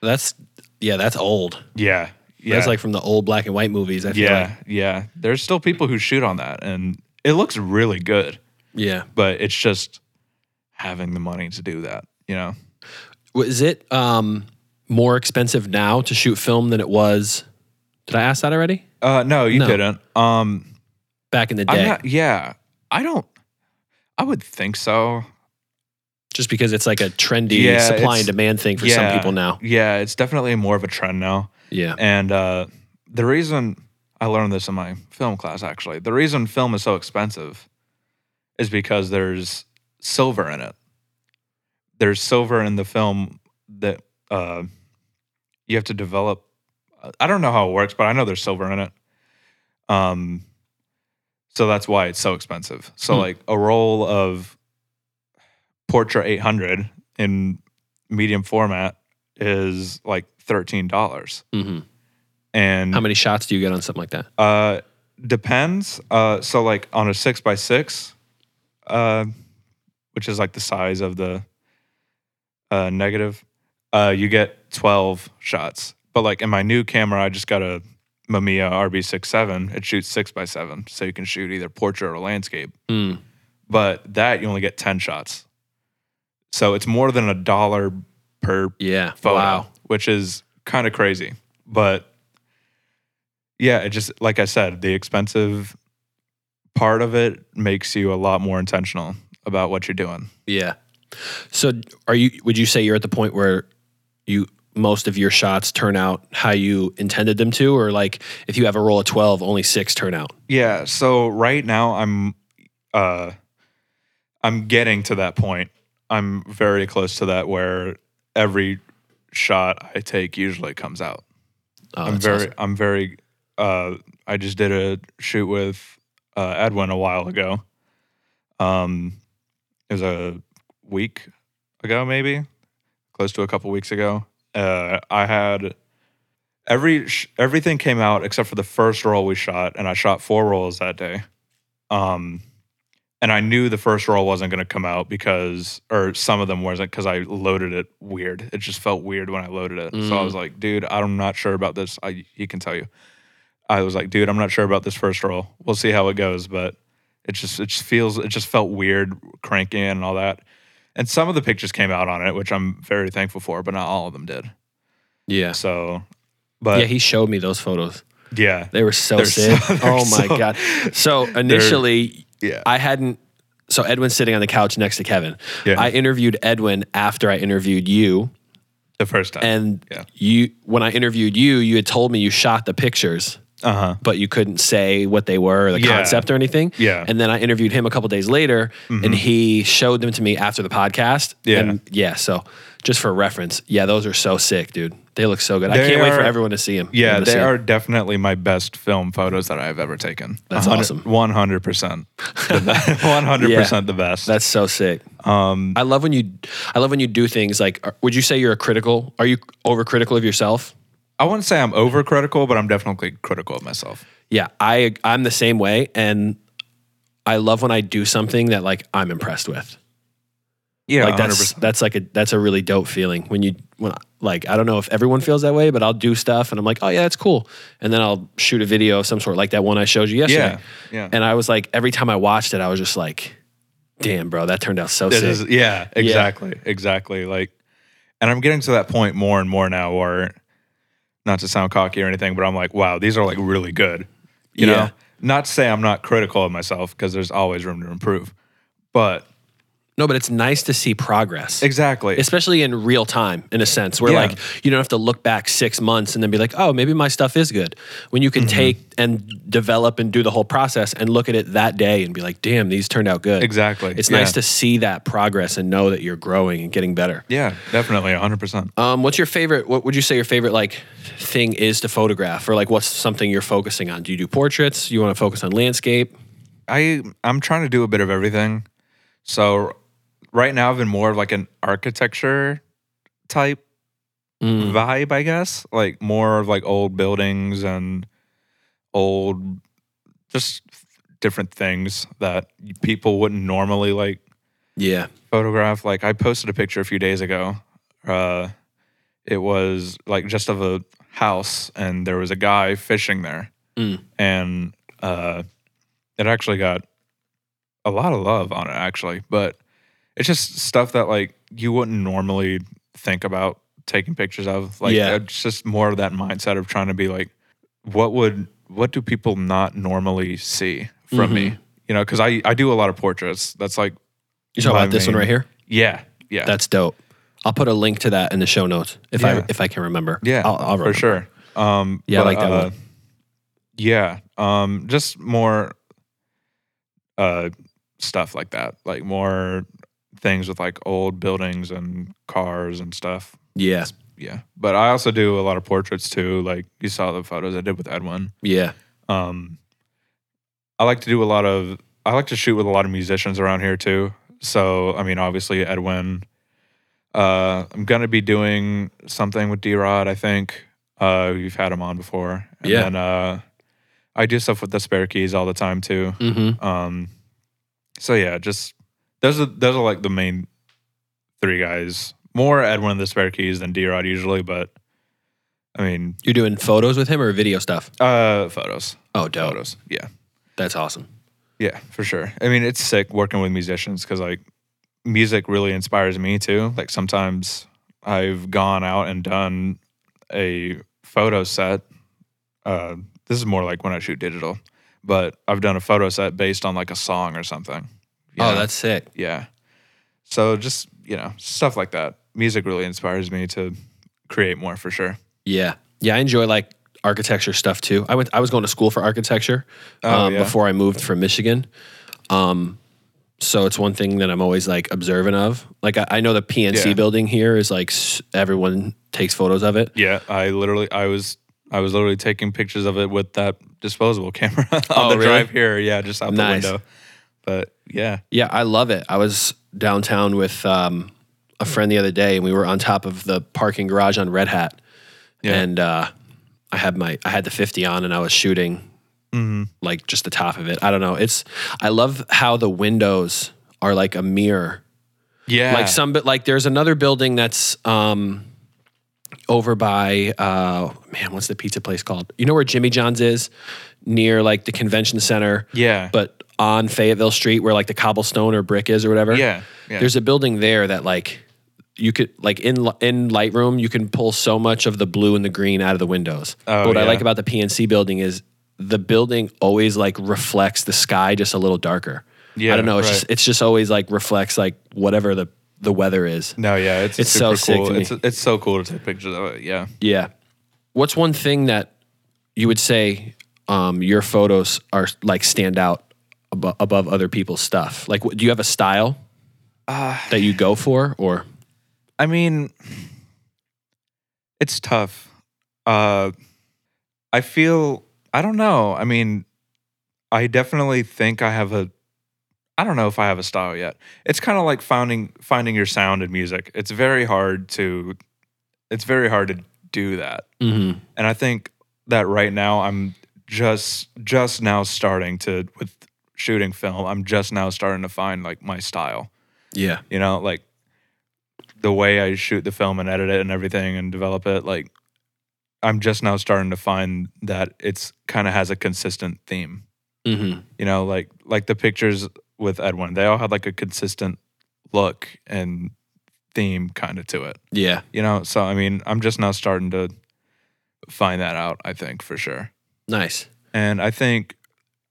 That's yeah. That's old. Yeah, yeah, That's like from the old black and white movies. I feel yeah, like. yeah. There's still people who shoot on that, and it looks really good. Yeah. but it's just having the money to do that, you know? Was it um, more expensive now to shoot film than it was? Did I ask that already? Uh, no, you No. didn't. Um, Back in the day, not, yeah, I don't, I would think so. just because it's like a trendy Yeah, supply and demand thing for some Yeah. people now. Yeah, it's definitely more of a trend now. Yeah. And uh, the reason I learned this in my film class, actually, the reason film is so expensive is because there's silver in it. There's silver in the film that uh, you have to develop. I don't know how it works, but I know there's silver in it. Um, so that's why it's so expensive. So Hmm. like a roll of Portra 800 in medium format is like thirteen dollars hmm And How many shots do you get on something like that? Uh, depends. Uh, so like on a six by six, uh, which is like the size of the uh, negative, uh, you get twelve shots. But like in my new camera, I just got a Mamiya RB67. It shoots six by seven, so you can shoot either portrait or landscape. Mm. But that you only get ten shots. So it's more than a dollar per Yeah. photo, Wow. which is kind of crazy. But yeah, it just like I said, the expensive part of it makes you a lot more intentional about what you're doing. Yeah. So are you would you say you're at the point where you most of your shots turn out how you intended them to or like if you have a roll of 12 only 6 turn out? Yeah, so right now I'm uh I'm getting to that point. I'm very close to that where every shot I take usually comes out. Oh, I'm very awesome. I'm very uh I just did a shoot with uh Edwin a while ago. Um it was a week ago maybe, close to a couple weeks ago. Uh I had every sh- everything came out except for the first roll we shot and I shot four rolls that day. Um and I knew the first roll wasn't going to come out because or some of them wasn't cuz I loaded it weird. It just felt weird when I loaded it. So I Mm. was like, dude, I'm not sure about this. I he can tell you. I was like, dude, I'm not sure about this first roll. We'll see how it goes, but it just it just feels it just felt weird cranking and all that. And some of the pictures came out on it, which I'm very thankful for, but not all of them did. Yeah. So, but yeah, he showed me those photos. yeah, They were so They're sick. so- oh my so- god. So initially yeah, I hadn't so Edwin's sitting on the couch next to Kevin. Yeah. I interviewed Edwin after I interviewed you the first time. and Yeah. you when I interviewed you you had told me you shot the pictures uh huh. but you couldn't say what they were or the Yeah. concept or anything. Yeah. And then I interviewed him a couple days later and he showed them to me after the podcast. Yeah. And yeah. So just for reference, yeah, those are so sick, dude. They look so good. I can't wait for everyone to see them. Yeah, they are definitely my best film photos that I've ever taken. That's awesome. One hundred percent, one hundred percent the best. That's so sick. um, I love when you, I love when you do things like. are- Would you say you're a critical? Are you overcritical of yourself? I wouldn't say I'm overcritical, but I'm definitely critical of myself. Yeah, I I'm the same way, and I love when I do something that like I'm impressed with. Yeah, like that's that's like a that's a really dope feeling when you when I- like I don't know if everyone feels that way, but I'll do stuff and I'm like, oh yeah, that's cool, and then I'll shoot a video of some sort, like that one I showed you yesterday. Yeah, yeah. And I was like, every time I watched it, I was just like, damn, bro, that turned out so This sick. is- yeah, exactly, exactly. Like, and I'm getting to that point more and more now, where not to sound cocky or anything, but I'm like, wow, these are like really good. You Yeah. know, not to say I'm not critical of myself because there's always room to improve, but no, but it's nice to see progress. exactly, Especially in real time, in a sense, where Yeah. like you don't have to look back six months and then be like, oh, maybe my stuff is good. When you can Mm-hmm. take and develop and do the whole process and look at it that day and be like, damn, these turned out good. exactly. It's Yeah. nice to see that progress and know that you're growing and getting better. yeah, definitely, 100. percent Um, what's your favorite? What would you say your favorite like thing is to photograph, or like what's something you're focusing on? Do you do portraits? You want to focus on landscape? I I'm trying to do a bit of everything. So right now I've been more of like an architecture type Mm. vibe, I guess. Like more of like old buildings and old just different things that people wouldn't normally like Yeah, photograph. Like I posted a picture a few days ago. Uh it was like just of a house and there was a guy fishing there. Mm. And uh it actually got a lot of love on it actually, but it's just stuff that like you wouldn't normally think about taking pictures of. Like Yeah. it's just more of that mindset of trying to be like what would what do people not normally see from me? Mm-hmm. You know, cuz I I do a lot of portraits. That's like you talking about this one right here? yeah, yeah. That's dope. I'll put a link to that in the show notes if I if I can remember. Yeah, I'll, I'll for sure. Um, Yeah, I like that uh, one. Yeah, um, just more uh, stuff like that, like more things with like old buildings and cars and stuff. Yeah, Yeah, but I also do a lot of portraits too. Like you saw the photos I did with Edwin. yeah, Um, I like to do a lot of. I like to shoot with a lot of musicians around here too. So I mean, obviously Edwin. Uh, I'm gonna be doing something with D Rod. I think. Uh, we've had him on before. And Yeah. Then, uh, I do stuff with the spare keys all the time too. Mm-hmm. Um, so yeah, just those are those are like the main three guys. More Edwin the spare keys than D Rod usually, but I mean, You're doing photos with him or video stuff? uh, photos, Oh, dope. photos, yeah, That's awesome. yeah, for sure. I mean, it's sick working with musicians because like music really inspires me too. Like sometimes I've gone out and done a photo set. Uh, this is more like when I shoot digital, but I've done a photo set based on like a song or something. Oh, know? that's sick. yeah. So just you know stuff like that. Music really inspires me to create more for sure. Yeah. Yeah, I enjoy like architecture stuff too. I went I was going to school for architecture Oh, um, yeah. before I moved from Michigan. Um so it's one thing that I'm always like observant of. Like I, I know the PNC Yeah. building here is like everyone takes photos of it. Yeah, I literally I was I was literally taking pictures of it with that disposable camera on Oh, the really? drive here. Yeah, just out Nice. the window. But yeah, Yeah, I love it. I was downtown with um, a friend the other day, and we were on top of the parking garage on Red Hat, Yeah. and uh, I had my I had the 50 on, and I was shooting Mhm. like just the top of it. I don't know. It's I love how the windows are like a mirror. yeah, Like some, but like there's another building that's um, over by uh, man, what's the pizza place called? You know where Jimmy John's is, near like the convention center yeah, but on Fayetteville Street where like the cobblestone or brick is or whatever. yeah, yeah. There's a building there that like you could like in in Lightroom you can pull so much of the blue and the green out of the windows. Oh, but what I like about the PNC building is the building always like reflects the sky just a little darker. Yeah, I don't know. It's right. just it's just always like reflects like whatever the the weather is. no, yeah, it's It's so cool. It's it's so cool to take pictures of it. Yeah. Yeah. What's one thing that you would say um, your photos are like stand out abo- above other people's stuff? Like, do you have a style Uh, that you go for, or I mean, it's tough. Uh, I feel I don't know. I mean, I definitely think I have a. I don't know if I have a style yet. It's kind of like finding finding your sound in music. It's very hard to. It's very hard to do that, Mhm. and I think that right now I'm just just now starting to with shooting film. I'm just now starting to find like my style. Yeah, you know like the way i shoot the film and edit it and everything and develop it like i'm just now starting to find that it's kind of has a consistent theme. Hmm you know like like the pictures with edwin they all had like a consistent look and theme kind of to it. Yeah, you know so i mean i'm just now starting to find that out i think for sure. Nice. and I think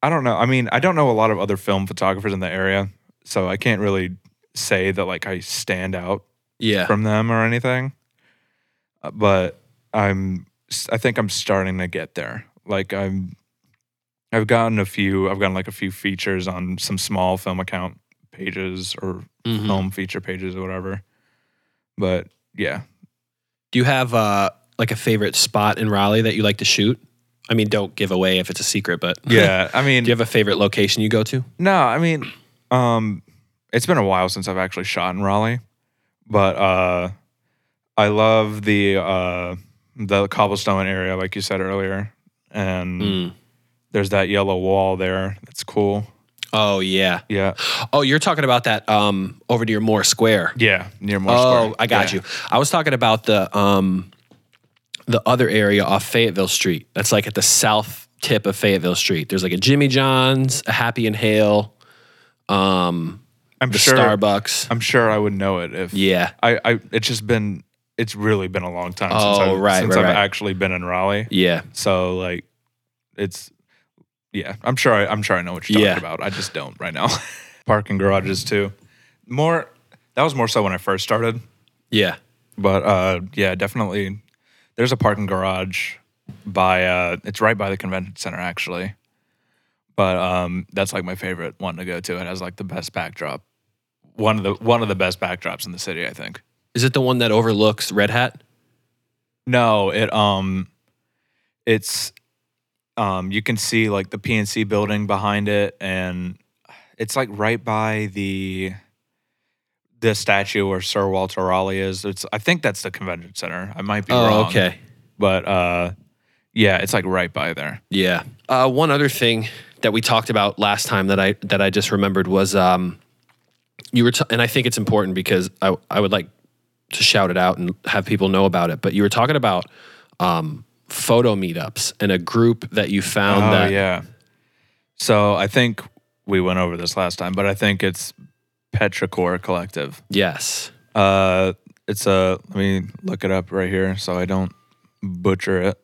I don't know. I mean, I don't know a lot of other film photographers in the area, so I can't really say that like I stand out Yeah, from them or anything. Uh, But I'm I think I'm starting to get there. Like I'm I've gotten a few I've gotten like a few features on some small film account pages or Mhm. film feature pages or whatever. But yeah. Do you have uh, like a favorite spot in Raleigh that you like to shoot? I mean, don't give away if it's a secret, but Yeah, I mean do you have a favorite location you go to? No, I mean, um, it's been a while since I've actually shot in Raleigh, but uh, I love the uh, the cobblestone area, like you said earlier, and Mm. there's that yellow wall there. That's cool. Oh yeah. Yeah, Oh, you're talking about that um, over near Moore Square. yeah, near Moore oh, Square. I got Yeah. you. I was talking about the um, the other area off Fayetteville Street. That's like at the south tip of Fayetteville Street. There's like a Jimmy John's, a Happy and Hale, um, I'm the sure. Starbucks. I'm sure I would know it if. yeah, I, I. It's just been. It's really been a long time Oh, since I've, right, since right, I've right. actually been in Raleigh. yeah, So like, it's yeah. I'm sure. I, I'm sure I know what you're talking Yeah. about. I just don't right now. Parking garages too. More. That was more so when I first started, yeah. but uh, yeah, definitely. There's a parking garage by. Uh, it's right by the convention center actually, but um, that's like my favorite one to go to. It has like the best backdrop. One of the one of the best backdrops in the city, I think. Is it the one that overlooks Red Hat? No, it um it's um you can see like the PNC building behind it and it's like right by the the statue where Sir Walter Raleigh is. It's I think that's the convention center. I might be Oh, wrong. okay. but uh, yeah, it's like right by there. Yeah. Uh, one other thing that we talked about last time that I that I just remembered was um, you were, t- and I think it's important because I I would like to shout it out and have people know about it. But you were talking about um, photo meetups and a group that you found Oh that yeah. So I think we went over this last time, but I think it's Petrichor Collective. yes, Uh, it's a let me look it up right here so I don't butcher it.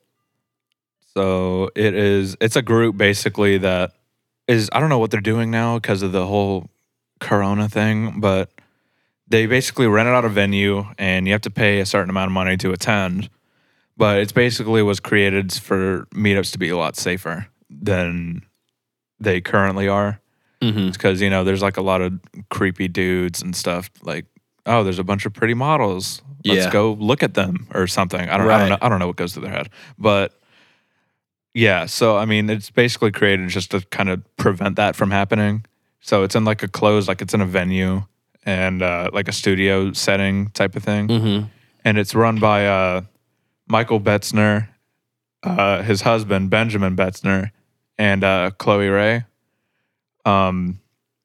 So it is it's a group basically that is I don't know what they're doing now because of the whole corona thing, but they basically rented out a venue and you have to pay a certain amount of money to attend. But it's basically was created for meetups to be a lot safer than they currently are hmm because you know there's like a lot of creepy dudes and stuff like oh there's a bunch of pretty models. Let's Yeah. go look at them or something. I don't, I don't know i don't know what goes through their head. But yeah so i mean it's basically created just to kind of prevent that from happening. So it's in like a closed like it's in a venue and uh, like a studio setting type of thing. Hmm and it's run by uh, Michael Betzner, uh, his husband Benjamin Betzner, and uh, Chloe Ray. Um,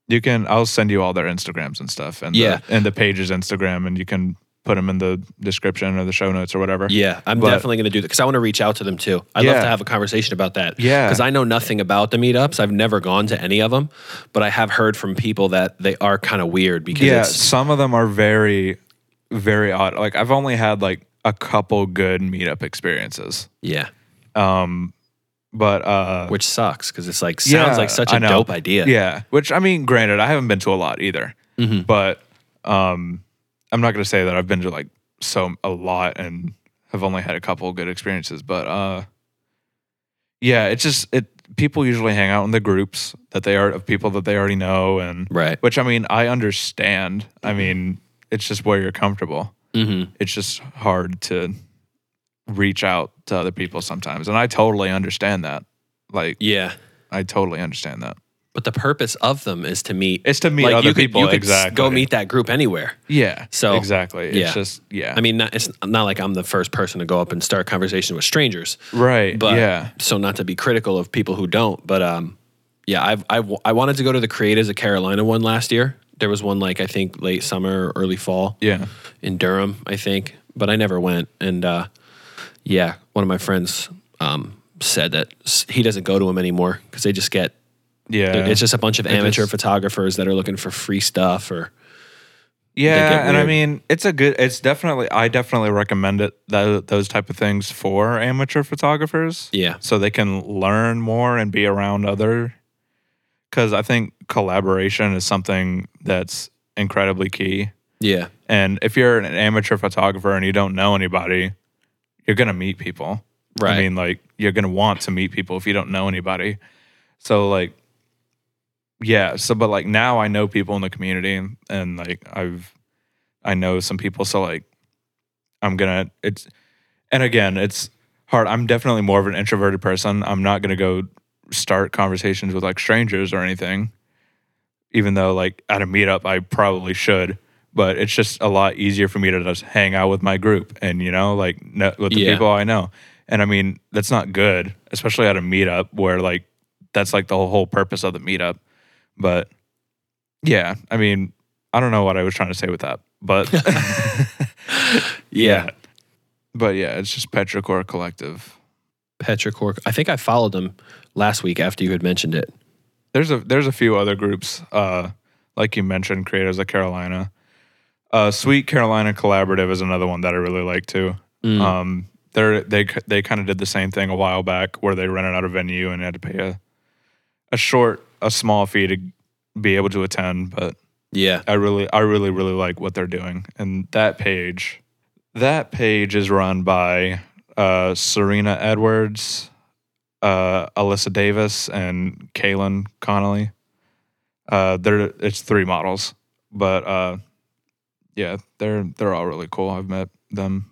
you can I'll send you all their Instagrams and stuff, and Yeah. the, and the page's Instagram, and you can put them in the description or the show notes or whatever. Yeah, I'm But- definitely going to do that because I want to reach out to them too. I'd love to have a conversation about that. Yeah. because I know nothing about the meetups. I've never gone to any of them, but I have heard from people that they are kind of weird because yeah. Some of them are very, very odd. Like I've only had like a couple good meetup experiences, yeah, um, but uh, which sucks because it's like sounds Yeah, like such a dope idea. Yeah, which I mean, granted, I haven't been to a lot either, Mhm. but um, I'm not gonna say that I've been to like so a lot and have only had a couple good experiences. But uh, yeah, it's just it. People usually hang out in the groups that they are of people that they already know, and right. which I mean, I understand. I mean, it's just where you're comfortable. hmm It's just hard to reach out to other people sometimes, and I totally understand that. Like, Yeah, I totally understand that. but the purpose of them is to meet. It's to meet like other you could, people. you could exactly. go meet that group anywhere. Yeah. So, exactly. It's yeah. just yeah. I mean, not, it's not like I'm the first person to go up and start conversation with strangers. right. but yeah. so not to be critical of people who don't but um yeah I've, I've i wanted to go to the creators of carolina one last year there was one like i think late summer or early fall Yeah. in durham i think but i never went and uh yeah one of my friends um said that he doesn't go to them anymore because they just get Yeah. it's just a bunch of amateur just- photographers that are looking for free stuff or yeah, and I mean, it's a good. It's definitely. I definitely recommend it. That those type of things for amateur photographers. yeah So they can learn more and be around other. Because I think collaboration is something that's incredibly key. yeah And if you're an amateur photographer and you don't know anybody, you're gonna meet people. right I mean, like you're gonna want to meet people if you don't know anybody. So like, yeah. So, but like now I know people in the community, and, and like I've, I know some people. So like, I'm gonna. It's, and again, it's hard. I'm definitely more of an introverted person. I'm not gonna go start conversations with like strangers or anything. Even though like at a meetup I probably should, but it's just a lot easier for me to just hang out with my group and you know like with the Yeah. people I know. And I mean that's not good, especially at a meetup where like that's like the whole purpose of the meetup. But yeah, I mean I don't know what I was trying to say with that, but yeah but yeah, it's just Petrichor Collective. petrichor i think i followed them last week after you had mentioned it There's a there's a few other groups, uh, like you mentioned, Creators of Carolina. Uh, Sweet Carolina Collaborative is another one that I really like too. Mm. Um, they're they they kind of did the same thing a while back where they rented out a venue and had to pay a a short a small fee to be able to attend. But yeah I really I really really like what they're doing, and that page that page is run by uh, Serena Edwards, uh, Alyssa Davis, and Kaylin Connolly. Uh, they're it's three models, but uh, yeah, they're they're all really cool. I've met them.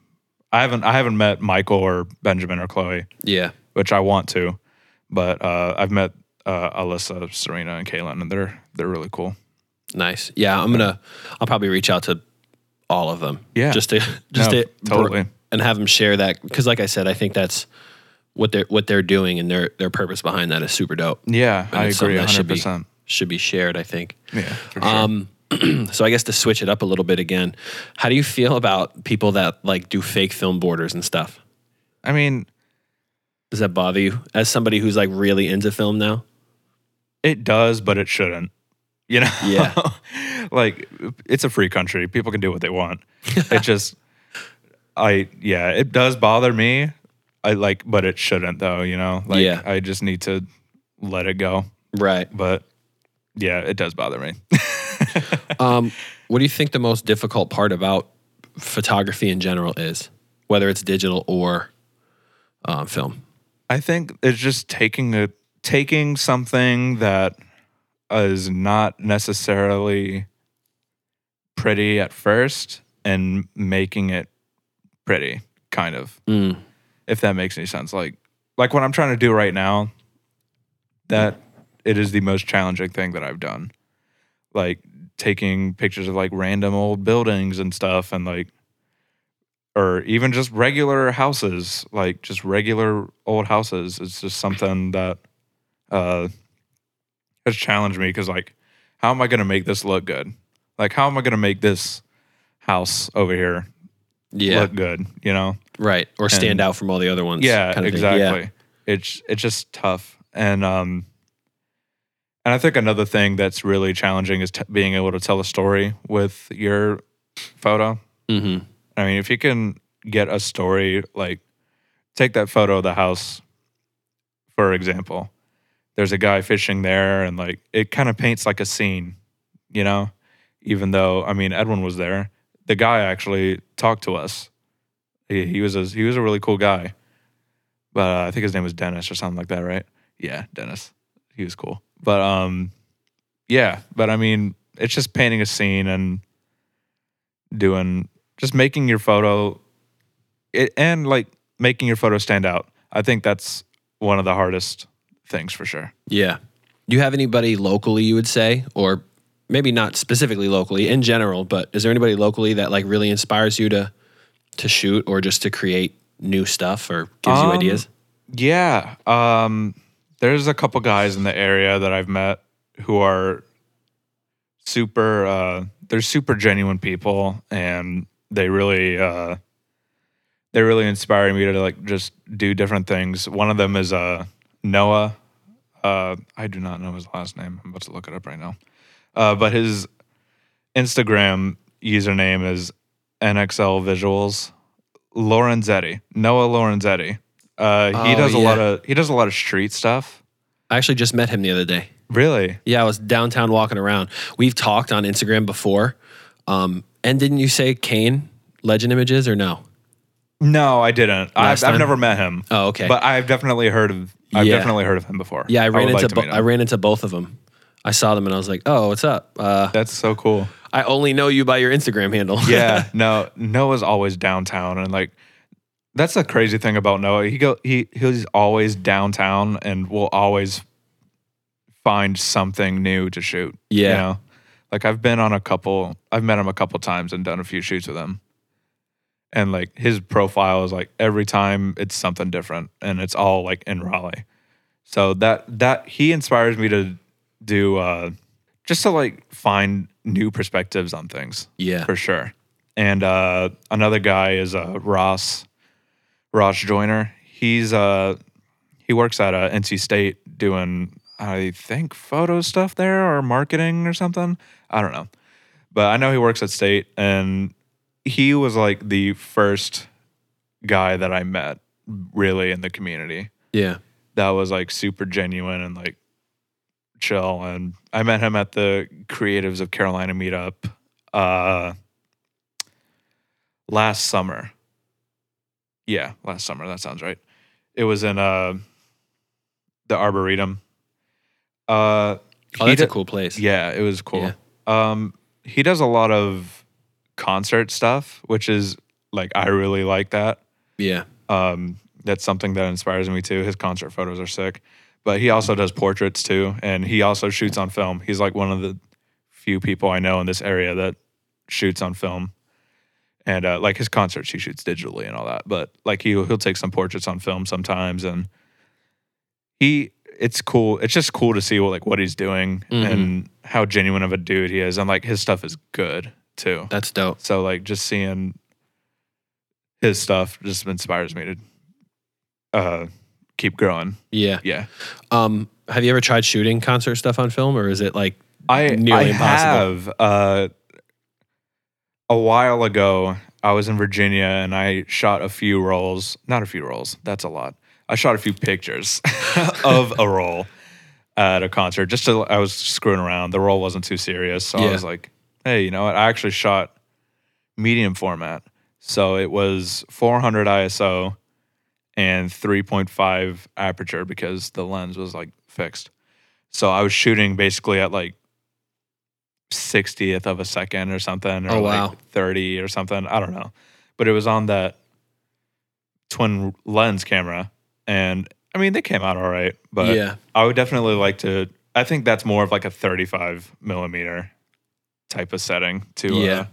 I haven't I haven't met Michael or Benjamin or Chloe, yeah which I want to, but uh, I've met uh, Alyssa, Serena, and Kaylin, and they're they're really cool. Nice. Yeah, I'm gonna. I'll probably reach out to all of them. Yeah. Just to just No, to totally. and have them share that because, like I said, I think that's what they're what they're doing and their their purpose behind that is super dope. Yeah, And I agree that should be 100%. should be shared. I think. Yeah, sure. Um, so I guess to switch it up a little bit again, how do you feel about people that like do fake film borders and stuff? I mean, Does that bother you as somebody who's like really into film now? it does, but it shouldn't. You know? Yeah. like, it's a free country. People can do what they want. it just, I, yeah, it does bother me. I like, but it shouldn't though, you know? Like, Yeah. I just need to let it go. Right. But yeah, it does bother me. Um, what do you think the most difficult part about photography in general is, whether it's digital or um, film? I think it's just taking a taking something that is not necessarily pretty at first and making it pretty, kind of. Mm. If that makes any sense. Like like what I'm trying to do right now, that it is the most challenging thing that I've done. Like taking pictures of like random old buildings and stuff and like or even just regular houses, like just regular old houses. It's just something that uh has challenged me because like how am I gonna make this look good? Like how am I gonna make this house over here Yeah. look good, you know? right. Or stand and- out from all the other ones. Yeah, kind of thing. exactly. It's it's just tough, and um, and I think another thing that's really challenging is t- being able to tell a story with your photo. Mm-hmm. I mean, if you can get a story, like take that photo of the house, for example. There's a guy fishing there, and like it kind of paints like a scene, you know. Even though I mean, Edwin was there. The guy actually talked to us. He, he was a he was a really cool guy, but uh, I think his name was Dennis or something like that, right? Yeah, Dennis. He was cool, but um, yeah. But I mean, it's just painting a scene and doing just making your photo it, and like making your photo stand out. I think that's one of the hardest things for sure. Yeah. Do you have anybody locally you would say, or maybe not specifically locally in general, but is there anybody locally that like really inspires you to to shoot or just to create new stuff or gives you Um, ideas? Yeah. Um, there's a couple guys in the area that I've met who are super uh they're super genuine people and they really uh they really inspire me to like just do different things. One of them is uh Noah. Uh I do not know his last name. I'm about to look it up right now. Uh but his Instagram username is NXL Visuals Lorenzetti. Noah Lorenzetti. Uh he Oh, does a lot of he does a lot of street stuff. I actually just met him the other day. Really? Yeah, I was downtown walking around. We've talked on Instagram before. Um, and didn't you say Kane Legend Images or no? No, I didn't. I've, Last I've time? never met him. Oh, okay. But I've definitely heard of I've Yeah. definitely heard of him before. yeah, I ran would like into to bo- meet him. I ran into both of them. I saw them and I was like, "Oh, what's up?" Uh, That's so cool. I only know you by your Instagram handle. Yeah, no, Noah's always downtown, and like that's the crazy thing about Noah. He go he he's always downtown, and will always find something new to shoot. Yeah. you know? like I've been on a couple. I've met him a couple times and done a few shoots with him, and like his profile is like every time it's something different, and it's all like in Raleigh. So that that he inspires me to do uh just to like find new perspectives on things yeah. for sure. And uh, another guy is uh, Ross Ross Joyner. He's uh he works at uh, NC State doing I think photo stuff there or marketing or something. I don't know, but I know he works at State, and he was like the first guy that I met really in the community Yeah. that was like super genuine and like chill. And I met him at the Creatives of Carolina meetup uh, last summer. Yeah, last summer. That sounds right. It was in uh, the Arboretum. Uh, Oh, that's a d- cool place. Yeah, it was cool. Yeah. Um, he does a lot of concert stuff, which is like I really like that Yeah. um, that's something that inspires me too. His concert photos are sick, but he also does portraits too, and he also shoots on film. He's like one of the few people I know in this area that shoots on film, and uh, like his concerts he shoots digitally and all that. But like he he'll take some portraits on film sometimes, and he it's cool. It's just cool to see what like what he's doing Mhm. and how genuine of a dude he is, and like his stuff is good too. That's dope. So like just seeing his stuff just inspires me to uh keep growing. Yeah. Yeah. Um, have you ever tried shooting concert stuff on film, or is it like I Nearly I impossible. have uh a while ago I was in Virginia and I shot a few rolls, not a few rolls, that's a lot. I shot a few pictures of a roll at a concert just to I was screwing around. The roll wasn't too serious, so Yeah. I was like, "Hey, you know what? I actually shot medium format." So it was 400 ISO and 3.5 aperture because the lens was like fixed. So I was shooting basically at like 60th of a second or something, or Oh, like wow. 30 or something. I don't know. But it was on that twin lens camera. And I mean, they came out all right, but yeah, I would definitely like to. I think that's more of like a 35 millimeter type of setting to Yeah. uh,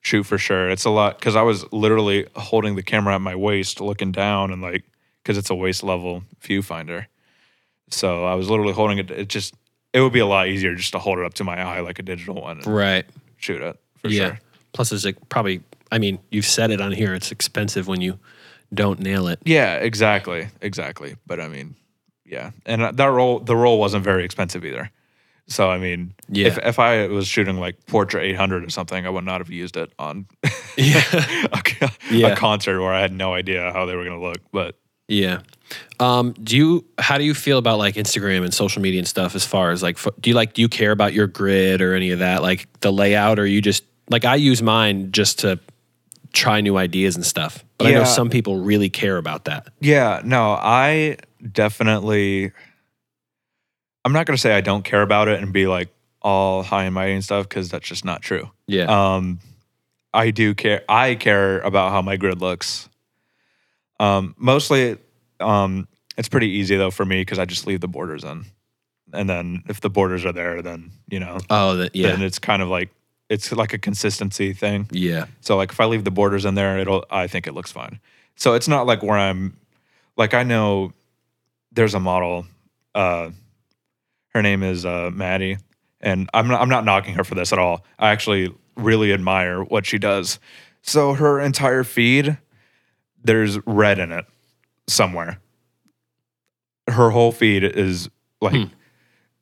shoot for sure. It's a lot because I was literally holding the camera at my waist, looking down, and like because it's a waist level viewfinder. So I was literally holding it. It just it would be a lot easier just to hold it up to my eye like a digital one right. shoot it for yeah. sure. Plus, it's like probably. I mean, you've said it on here. It's expensive when you don't nail it. Yeah, exactly, exactly. But I mean, yeah, and uh, that roll, the roll wasn't very expensive either. So I mean, Yeah. if if I was shooting like Portra 800 or something, I would not have used it on Yeah. a, co- Yeah. a concert where I had no idea how they were going to look. But Yeah. Um, do you how do you feel about like Instagram and social media and stuff as far as like do you like do you care about your grid or any of that like the layout or you just like I use mine just to try new ideas and stuff. But I know some people really care about that. yeah, no, I definitely. I'm not going to say I don't care about it and be like all high and mighty and stuff because that's just not true. Yeah. Um, I do care. I care about how my grid looks. Um, mostly, um, it's pretty easy though for me because I just leave the borders in, and then if the borders are there, then you know, oh, that yeah. then it's kind of like it's like a consistency thing. yeah. So like if I leave the borders in there, it'll I think it looks fine. So it's not like where I'm like I know there's a model uh her name is uh Maddie and I'm not I'm not knocking her for this at all. I actually really admire what she does. So her entire feed there's red in it somewhere. Her whole feed is like Hmm.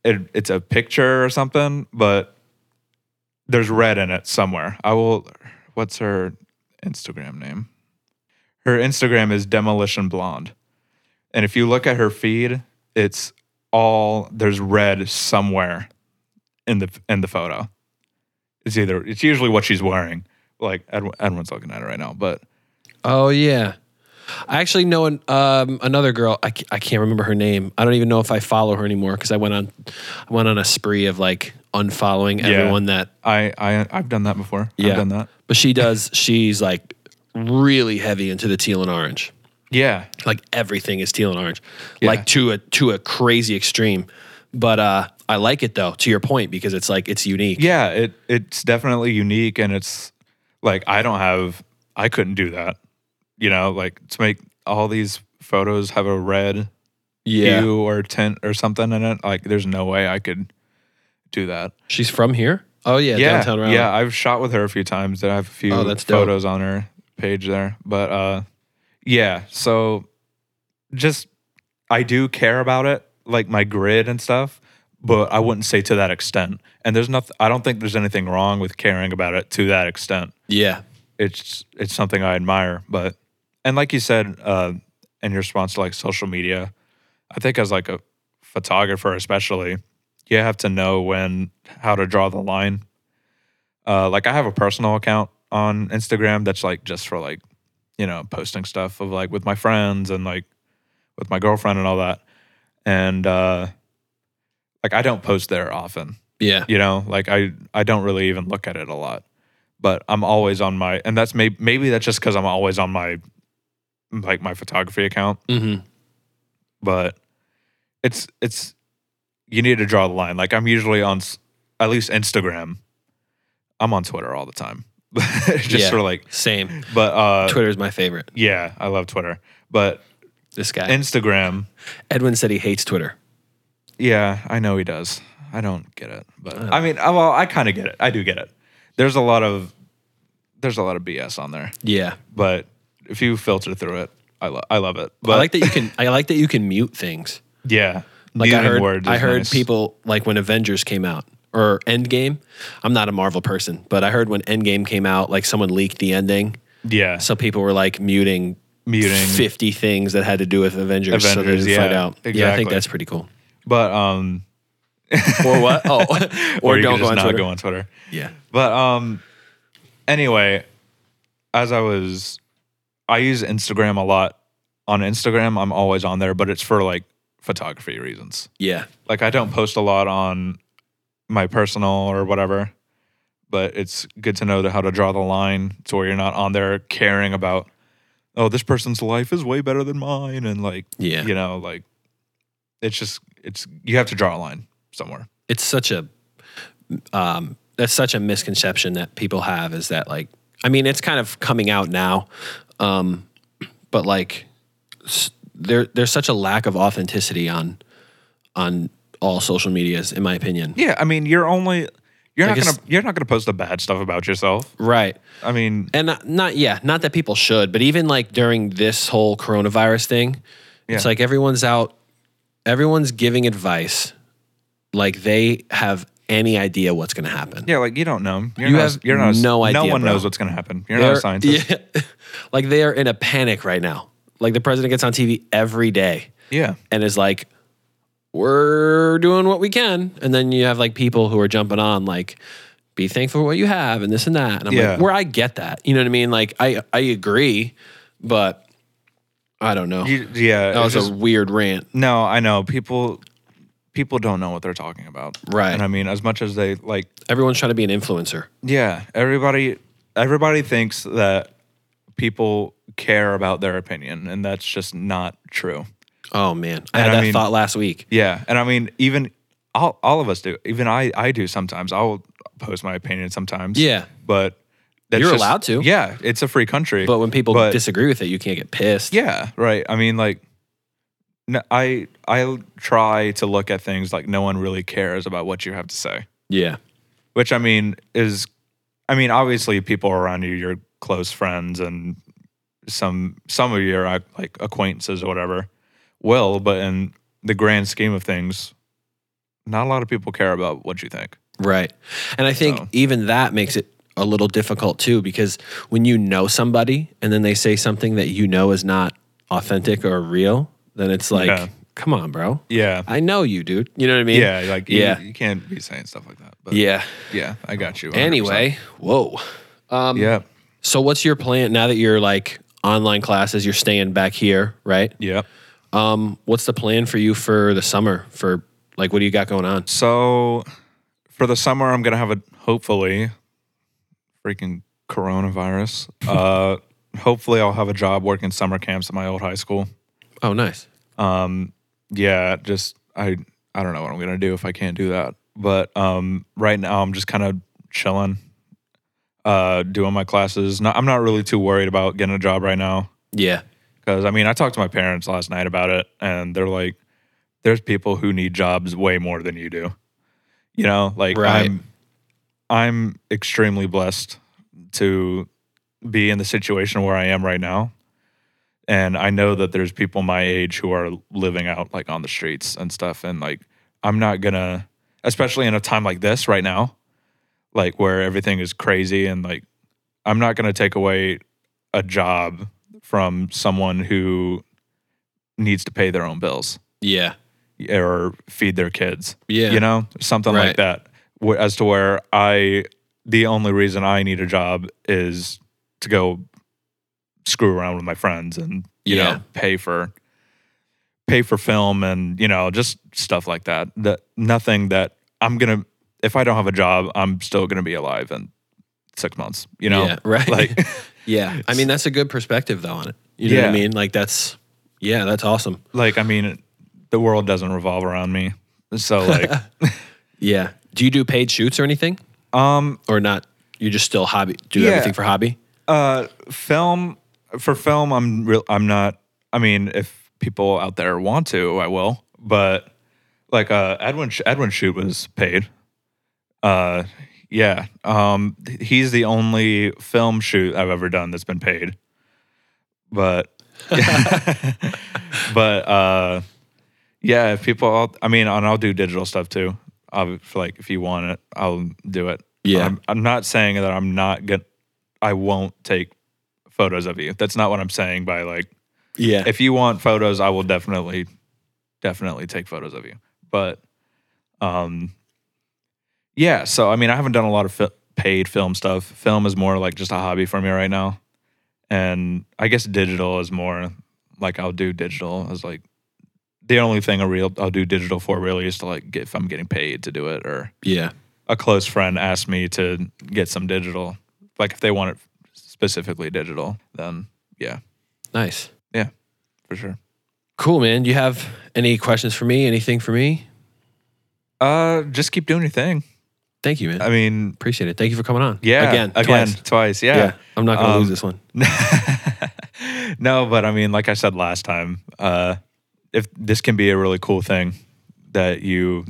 it, it's a picture or something, but there's red in it somewhere. I will. What's her Instagram name? Her Instagram is Demolition Blonde, and if you look at her feed, it's all there's red somewhere in the in the photo. It's either it's usually what she's wearing. Like Ed, Edwin's looking at it right now, but Oh yeah. I actually know an, um, another girl. I, I can't remember her name. I don't even know if I follow her anymore because I went on I went on a spree of like unfollowing Yeah. everyone that I I I've done that before. Yeah. I've done that. But she does. She's like really heavy into the teal and orange. Yeah, Like everything is teal and orange, Yeah. like to a to a crazy extreme. But uh, I like it though. To your point, because it's like it's unique. Yeah, it it's definitely unique and it's like I don't have I couldn't do that. You know, like to make all these photos have a red yeah. hue or tint or something in it, like there's no way I could do that. She's from here. Oh yeah, yeah, downtown Raleigh. yeah, I've shot with her a few times. I have a few Oh, photos on her page there. But uh yeah, so just I do care about it, like my grid and stuff, but I wouldn't say to that extent. And there's nothing I don't think there's anything wrong with caring about it to that extent. yeah, It's it's something I admire, but and like you said, uh in your response to like social media, I think as like a photographer especially, you have to know when how to draw the line. Uh like I have a personal account on Instagram that's like just for like, you know, posting stuff of like with my friends and like with my girlfriend and all that. And uh like I don't post there often yeah, you know like i i don't really even look at it a lot but i'm always on my and that's maybe maybe that's just because i'm always on my like my photography account mm-hmm. but it's it's you need to draw the line like i'm usually on at least instagram i'm on twitter all the time just Yeah. sort of like, Same. but uh, Twitter is my favorite. yeah, I love Twitter. But This guy. Instagram, Edwin said he hates Twitter. yeah, I know he does. I don't get it, but I mean, uh, well, I kind of get it. I do get it. There's a lot of there's a lot of BS on there, Yeah. but if you filter through it, I love I love it. But I like that you can I like that you can mute things. yeah, Like I heard words I heard nice. people like when Avengers came out or Endgame. I'm not a Marvel person, but I heard when Endgame came out, like someone leaked the ending. yeah, So people were like muting muting. 50 things that had to do with Avengers, so they Avengers, didn't find yeah, out. Yeah, I think that's pretty cool. But um, Or what? Oh, or, or, don't go on Twitter. go on Twitter. Yeah. But um, anyway, as I was, I use Instagram a lot. On Instagram, I'm always on there, but it's for like photography reasons. Yeah. Like I don't post a lot on my personal or whatever, but it's good to know how to draw the line to where you're not on there caring about, oh, this person's life is way better than mine, and like, Yeah. you know, like it's just it's you have to draw a line somewhere. it's such a um that's such a misconception that people have is that like I mean it's kind of coming out now um but like there there's such a lack of authenticity on on all social medias in my opinion. Yeah, I mean, you're only you're Like not gonna you're not gonna post the bad stuff about yourself. Right. I mean, And not, not yeah, not that people should, but even like during this whole coronavirus thing, it's like everyone's out everyone's giving advice like they have any idea what's going to happen. yeah, like you don't know. You're You not, have you're not. a- no idea, No one bro. knows what's gonna happen. You're not a scientist. Yeah, like they are in a panic right now. Like the president gets on TV every day Yeah. and is like, "We're doing what we can," and then you have like people who are jumping on like, "Be thankful for what you have," and this and that. And I'm Yeah. like, where I get that, you know what I mean? Like I I agree, but I don't know. You, yeah. that was just- a weird rant. no, I know people. People don't know what they're talking about. Right. And I mean, as much as they like, Everyone's trying to be an influencer. yeah, everybody, everybody thinks that people care about their opinion, and that's just not true. Oh man, I And had I that mean- thought last week. Yeah, and I mean, even all, all of us do. Even I, I do sometimes. I'll post my opinion sometimes. Yeah. but that's You're allowed to. Yeah, it's a free country. But when people But- disagree with it, you can't get pissed. yeah, right. I mean, like, no, I I try to look at things like no one really cares about what you have to say. Yeah. Which I mean is, I mean, obviously people around you, your close friends, and some some of your uh, like acquaintances or whatever will, but in the grand scheme of things, not a lot of people care about what you think. Right. And I think So- even that makes it a little difficult too, because when you know somebody and then they say something that you know is not authentic or real, then it's like, Yeah. come on, bro. Yeah, I know you, dude. You know what I mean? yeah, like you- Yeah. you, can't be saying stuff like that. But Yeah. yeah, I got you. 100%. Anyway, whoa. Um, yeah, So what's your plan now that you're like online classes, you're staying back here, right? yeah. Um, what's the plan for you for the summer? For like, what do you got going on? So for the summer, I'm gonna have a hopefully freaking coronavirus. Uh, hopefully, I'll have a job working summer camps at my old high school. Oh, nice. Um, yeah, just I I don't know what I'm gonna do if I can't do that. But um, right now, I'm just kind of chilling, uh, doing my classes. Not, I'm not really too worried about getting a job right now. Yeah. Because I mean, I talked to my parents last night about it, and they're like, "There's people who need jobs way more than you do." You know, like Right. I'm, I'm extremely blessed to be in the situation where I am right now, and I know that there's people my age who are living out like on the streets and stuff, and like I'm not gonna, especially in a time like this right now, like where everything is crazy, and like I'm not gonna take away a job from someone who needs to pay their own bills Yeah. or feed their kids. Yeah. You know, something Right. like that. As to where I, the only reason I need a job is to go screw around with my friends and, you Yeah. know, pay for, pay for film and, you know, just stuff like that. That nothing that I'm going to, if I don't have a job, I'm still going to be alive in six months, you know? Yeah, right. Like, Yeah. I mean, that's a good perspective though on it. You know what I mean? Like that's yeah, that's awesome. like, I mean, the world doesn't revolve around me. So like, Yeah. Do you do paid shoots or anything? um, Or not You just still hobby do Yeah. everything for hobby? Uh, film for film, I'm real. I'm not. I mean, if people out there want to, I will. But like, uh, Edwin Edwin shoot was paid. Uh, yeah. Um, he's the only film shoot I've ever done that's been paid. But, but uh, yeah. If people, I'll, I mean, and I'll do digital stuff too. I'll like if you want it, I'll do it. Yeah. I'm, I'm not saying that I'm not gonna. I won't take photos of you. That's not what I'm saying by like Yeah. if you want photos, I will definitely definitely take photos of you. But um yeah, so I mean I haven't done a lot of fi- paid film stuff. Film is more like just a hobby for me right now. And I guess digital is more like I'll do digital as like the only thing I real I'll do digital for really is to like get if I'm getting paid to do it or yeah. a close friend asked me to get some digital. Like if they want it specifically digital, then yeah, Nice. yeah, for sure. Cool, man. Do you have any questions for me? Anything for me? Uh, just keep doing your thing. Thank you, man. I mean, Appreciate it. Thank you for coming on. yeah, Again. again, Twice. twice, yeah. Yeah. I'm not gonna Um, lose this one. no, but I mean, like I said last time, uh, if this can be a really cool thing that you,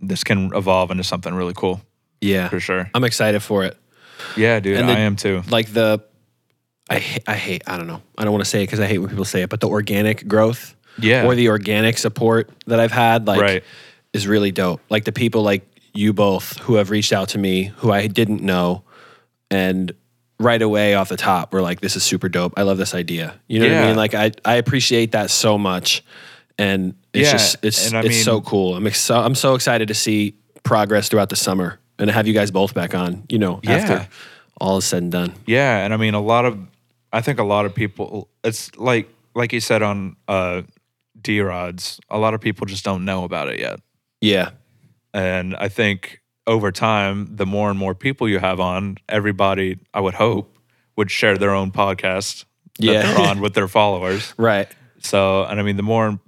this can evolve into something really cool Yeah. for sure. I'm excited for it. Yeah, dude, And the- I am too. Like the I I hate I don't know. I don't want to say it because I hate when people say it, but the organic growth Yeah, or the organic support that I've had like Right. is really dope. Like the people like you both who have reached out to me who I didn't know and right away off the top were like this is super dope. I love this idea. You know what I mean? Like I I appreciate that so much and it's Yeah, just it's I it's so cool. I'm ex- so, I'm so excited to see progress throughout the summer and to have you guys both back on, you know, Yeah. after all is said and done. Yeah, and I mean a lot of I think a lot of people it's like like you said on uh D rods, a lot of people just don't know about it yet. Yeah. And I think over time, the more and more people you have on, everybody I would hope would share their own podcast that Yeah. they're on with their followers. Right. So and I mean the more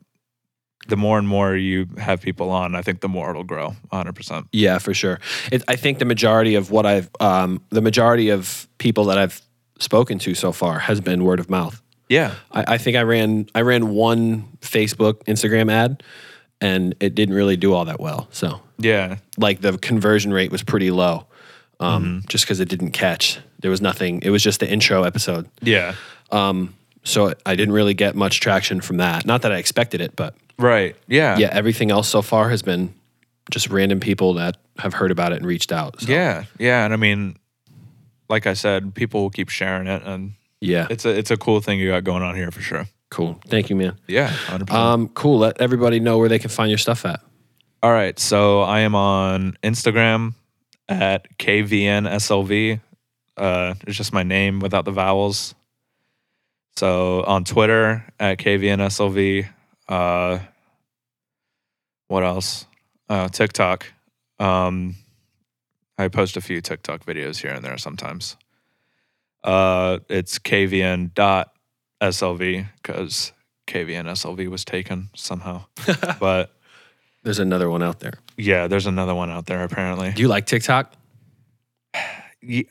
the more and more you have people on, I think the more it'll grow 100%. Yeah, for sure. It, I think the majority of what I've, um, the majority of people that I've spoken to so far has been word of mouth. Yeah. I, I think I ran, I ran one Facebook, Instagram ad, and it didn't really do all that well. So, Yeah. like, the conversion rate was pretty low, um, Mm-hmm. just because it didn't catch. There was nothing. It was just the intro episode. Yeah. So I didn't really get much traction from that. Not that I expected it, but Right. Yeah. yeah, everything else so far has been just random people that have heard about it and reached out. So, Yeah. Yeah, and I mean like I said, people will keep sharing it and yeah. it's a it's a cool thing you got going on here for sure. Cool. Thank you, man. Yeah, 100%. Um, cool. Let everybody know where they can find your stuff at. All right, so I am on Instagram at kvnslv. Uh, it's just my name without the vowels. So on Twitter at kvnslv. Uh, what else? Uh, TikTok. Um, I post a few TikTok videos here and there sometimes. Uh, it's kvn dot slv because kvn slv was taken somehow, but. There's another one out there. Yeah, there's another one out there apparently. Do you like TikTok? Ye-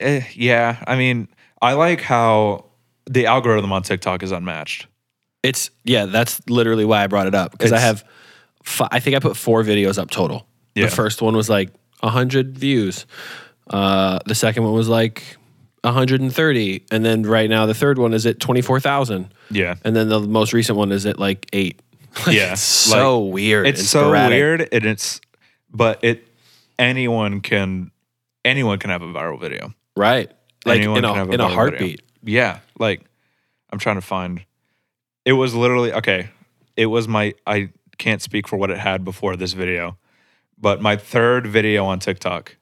eh, yeah, I mean, I like how the algorithm on TikTok is unmatched. It's yeah. That's literally why I brought it up because I It's- have, fi- I think I put four videos up total. Yeah. The first one was like hundred views. Uh, the second one was like 130, and then right now the third one is at 24,000, Yeah, and then the most recent one is at like eight. Like, Yeah, it's so weird. it's and so sporadic. weird, and it's but it anyone can anyone can have a viral video. right? Like Anyone in a a in a viral video. heartbeat. Yeah, like I'm trying to find. It was literally okay. It was my I can't speak for what it had before this video, but my third video on TikTok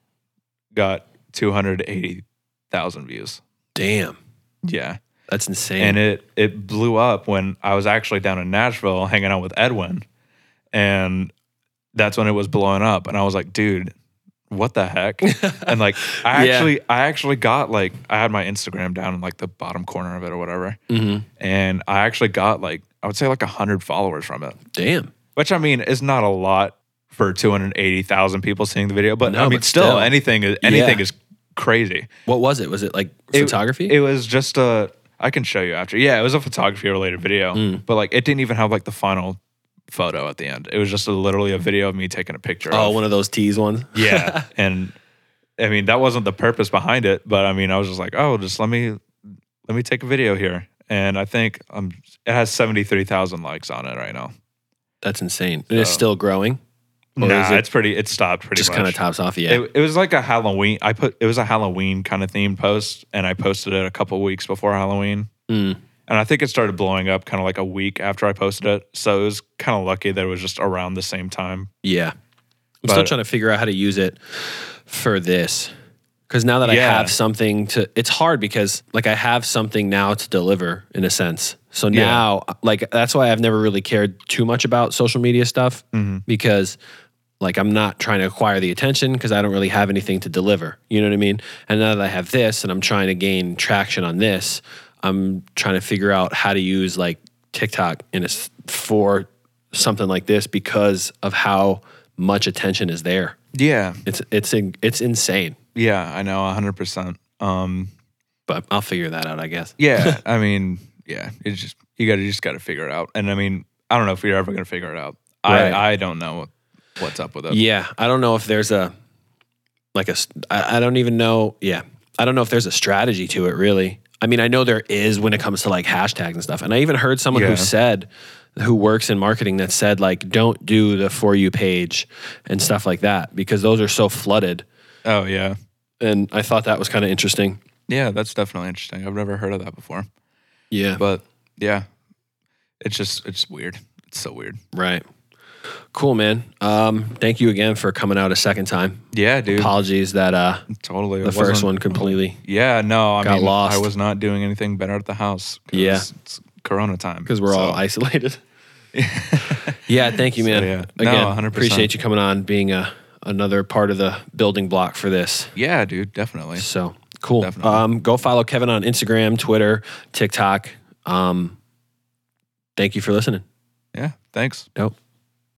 got 280,000 views. Damn, Yeah. that's insane. And it it blew up when I was actually down in Nashville hanging out with Edwin. And that's when it was blowing up. And I was like, dude, what the heck? and like I Yeah. actually I actually got like I had my Instagram down in like the bottom corner of it or whatever. Mhm. And I actually got like I would say like a hundred followers from it. Damn. Which I mean is not a lot for 280,000 people seeing the video, but No, I mean, but still, still. anything is anything Yeah. is crazy. What was it? Was it like It- photography? It, was just a. I can show you after. Yeah, it was a photography related video, Mm. but like it didn't even have like the final photo at the end. It was just a, literally a video of me taking a picture. oh, of, one of those tease ones. yeah, and I mean that wasn't the purpose behind it, but I mean I was just like, oh, just let me let me take a video here, and I think um it has seventy three thousand likes on it right now. That's insane. And it's still growing. Or nah, it it's pretty. It stopped pretty just kind of tops off. Yeah. It, it was like a Halloween. I put it was a Halloween kind of themed post, and I posted it a couple weeks before Halloween. Mm. And I think it started blowing up kind of like a week after I posted it. So it was kind of lucky that it was just around the same time. Yeah. I'm still trying to figure out how to use it for this. Because now that I have something to, it's hard because like I have something now to deliver in a sense. So Yeah. now, like, that's why I've never really cared too much about social media stuff Mm-hmm. because like I'm not trying to acquire the attention because I don't really have anything to deliver. You know what I mean? And now that I have this and I'm trying to gain traction on this, I'm trying to figure out how to use like TikTok in a for something like this because of how much attention is there. Yeah. It's it's in, it's insane. Yeah, I know 100%. Um, But I'll figure that out, I guess. yeah, I mean, yeah, it's just, you got to just got to figure it out. And I mean, I don't know if you're ever going to figure it out. Right. I, I don't know what's up with it. Yeah, I don't know if there's a like a I, I don't even know. Yeah, I don't know if there's a strategy to it really. I mean, I know there is when it comes to like hashtags and stuff. And I even heard someone Yeah. who said who works in marketing that said like don't do the for you page and stuff like that because those are so flooded. Oh, yeah. And I thought that was kind of interesting. Yeah, that's definitely interesting. I've never heard of that before. Yeah. But yeah, it's just, it's weird. It's so weird. Right. Cool, man. Um, thank you again for coming out a second time. Yeah, dude. Apologies that uh, totally. the first one completely Yeah, no, I Got mean, lost. I was not doing anything better at the house. Yeah. it's Corona time because we're all isolated. yeah, thank you, man. So, yeah. No, Again, 100%. appreciate you coming on, being a another part of the building block for this. Yeah, dude, definitely. So cool. Definitely. Um, go follow Kevin on Instagram, Twitter, TikTok. Um, thank you for listening. Yeah, thanks. Nope.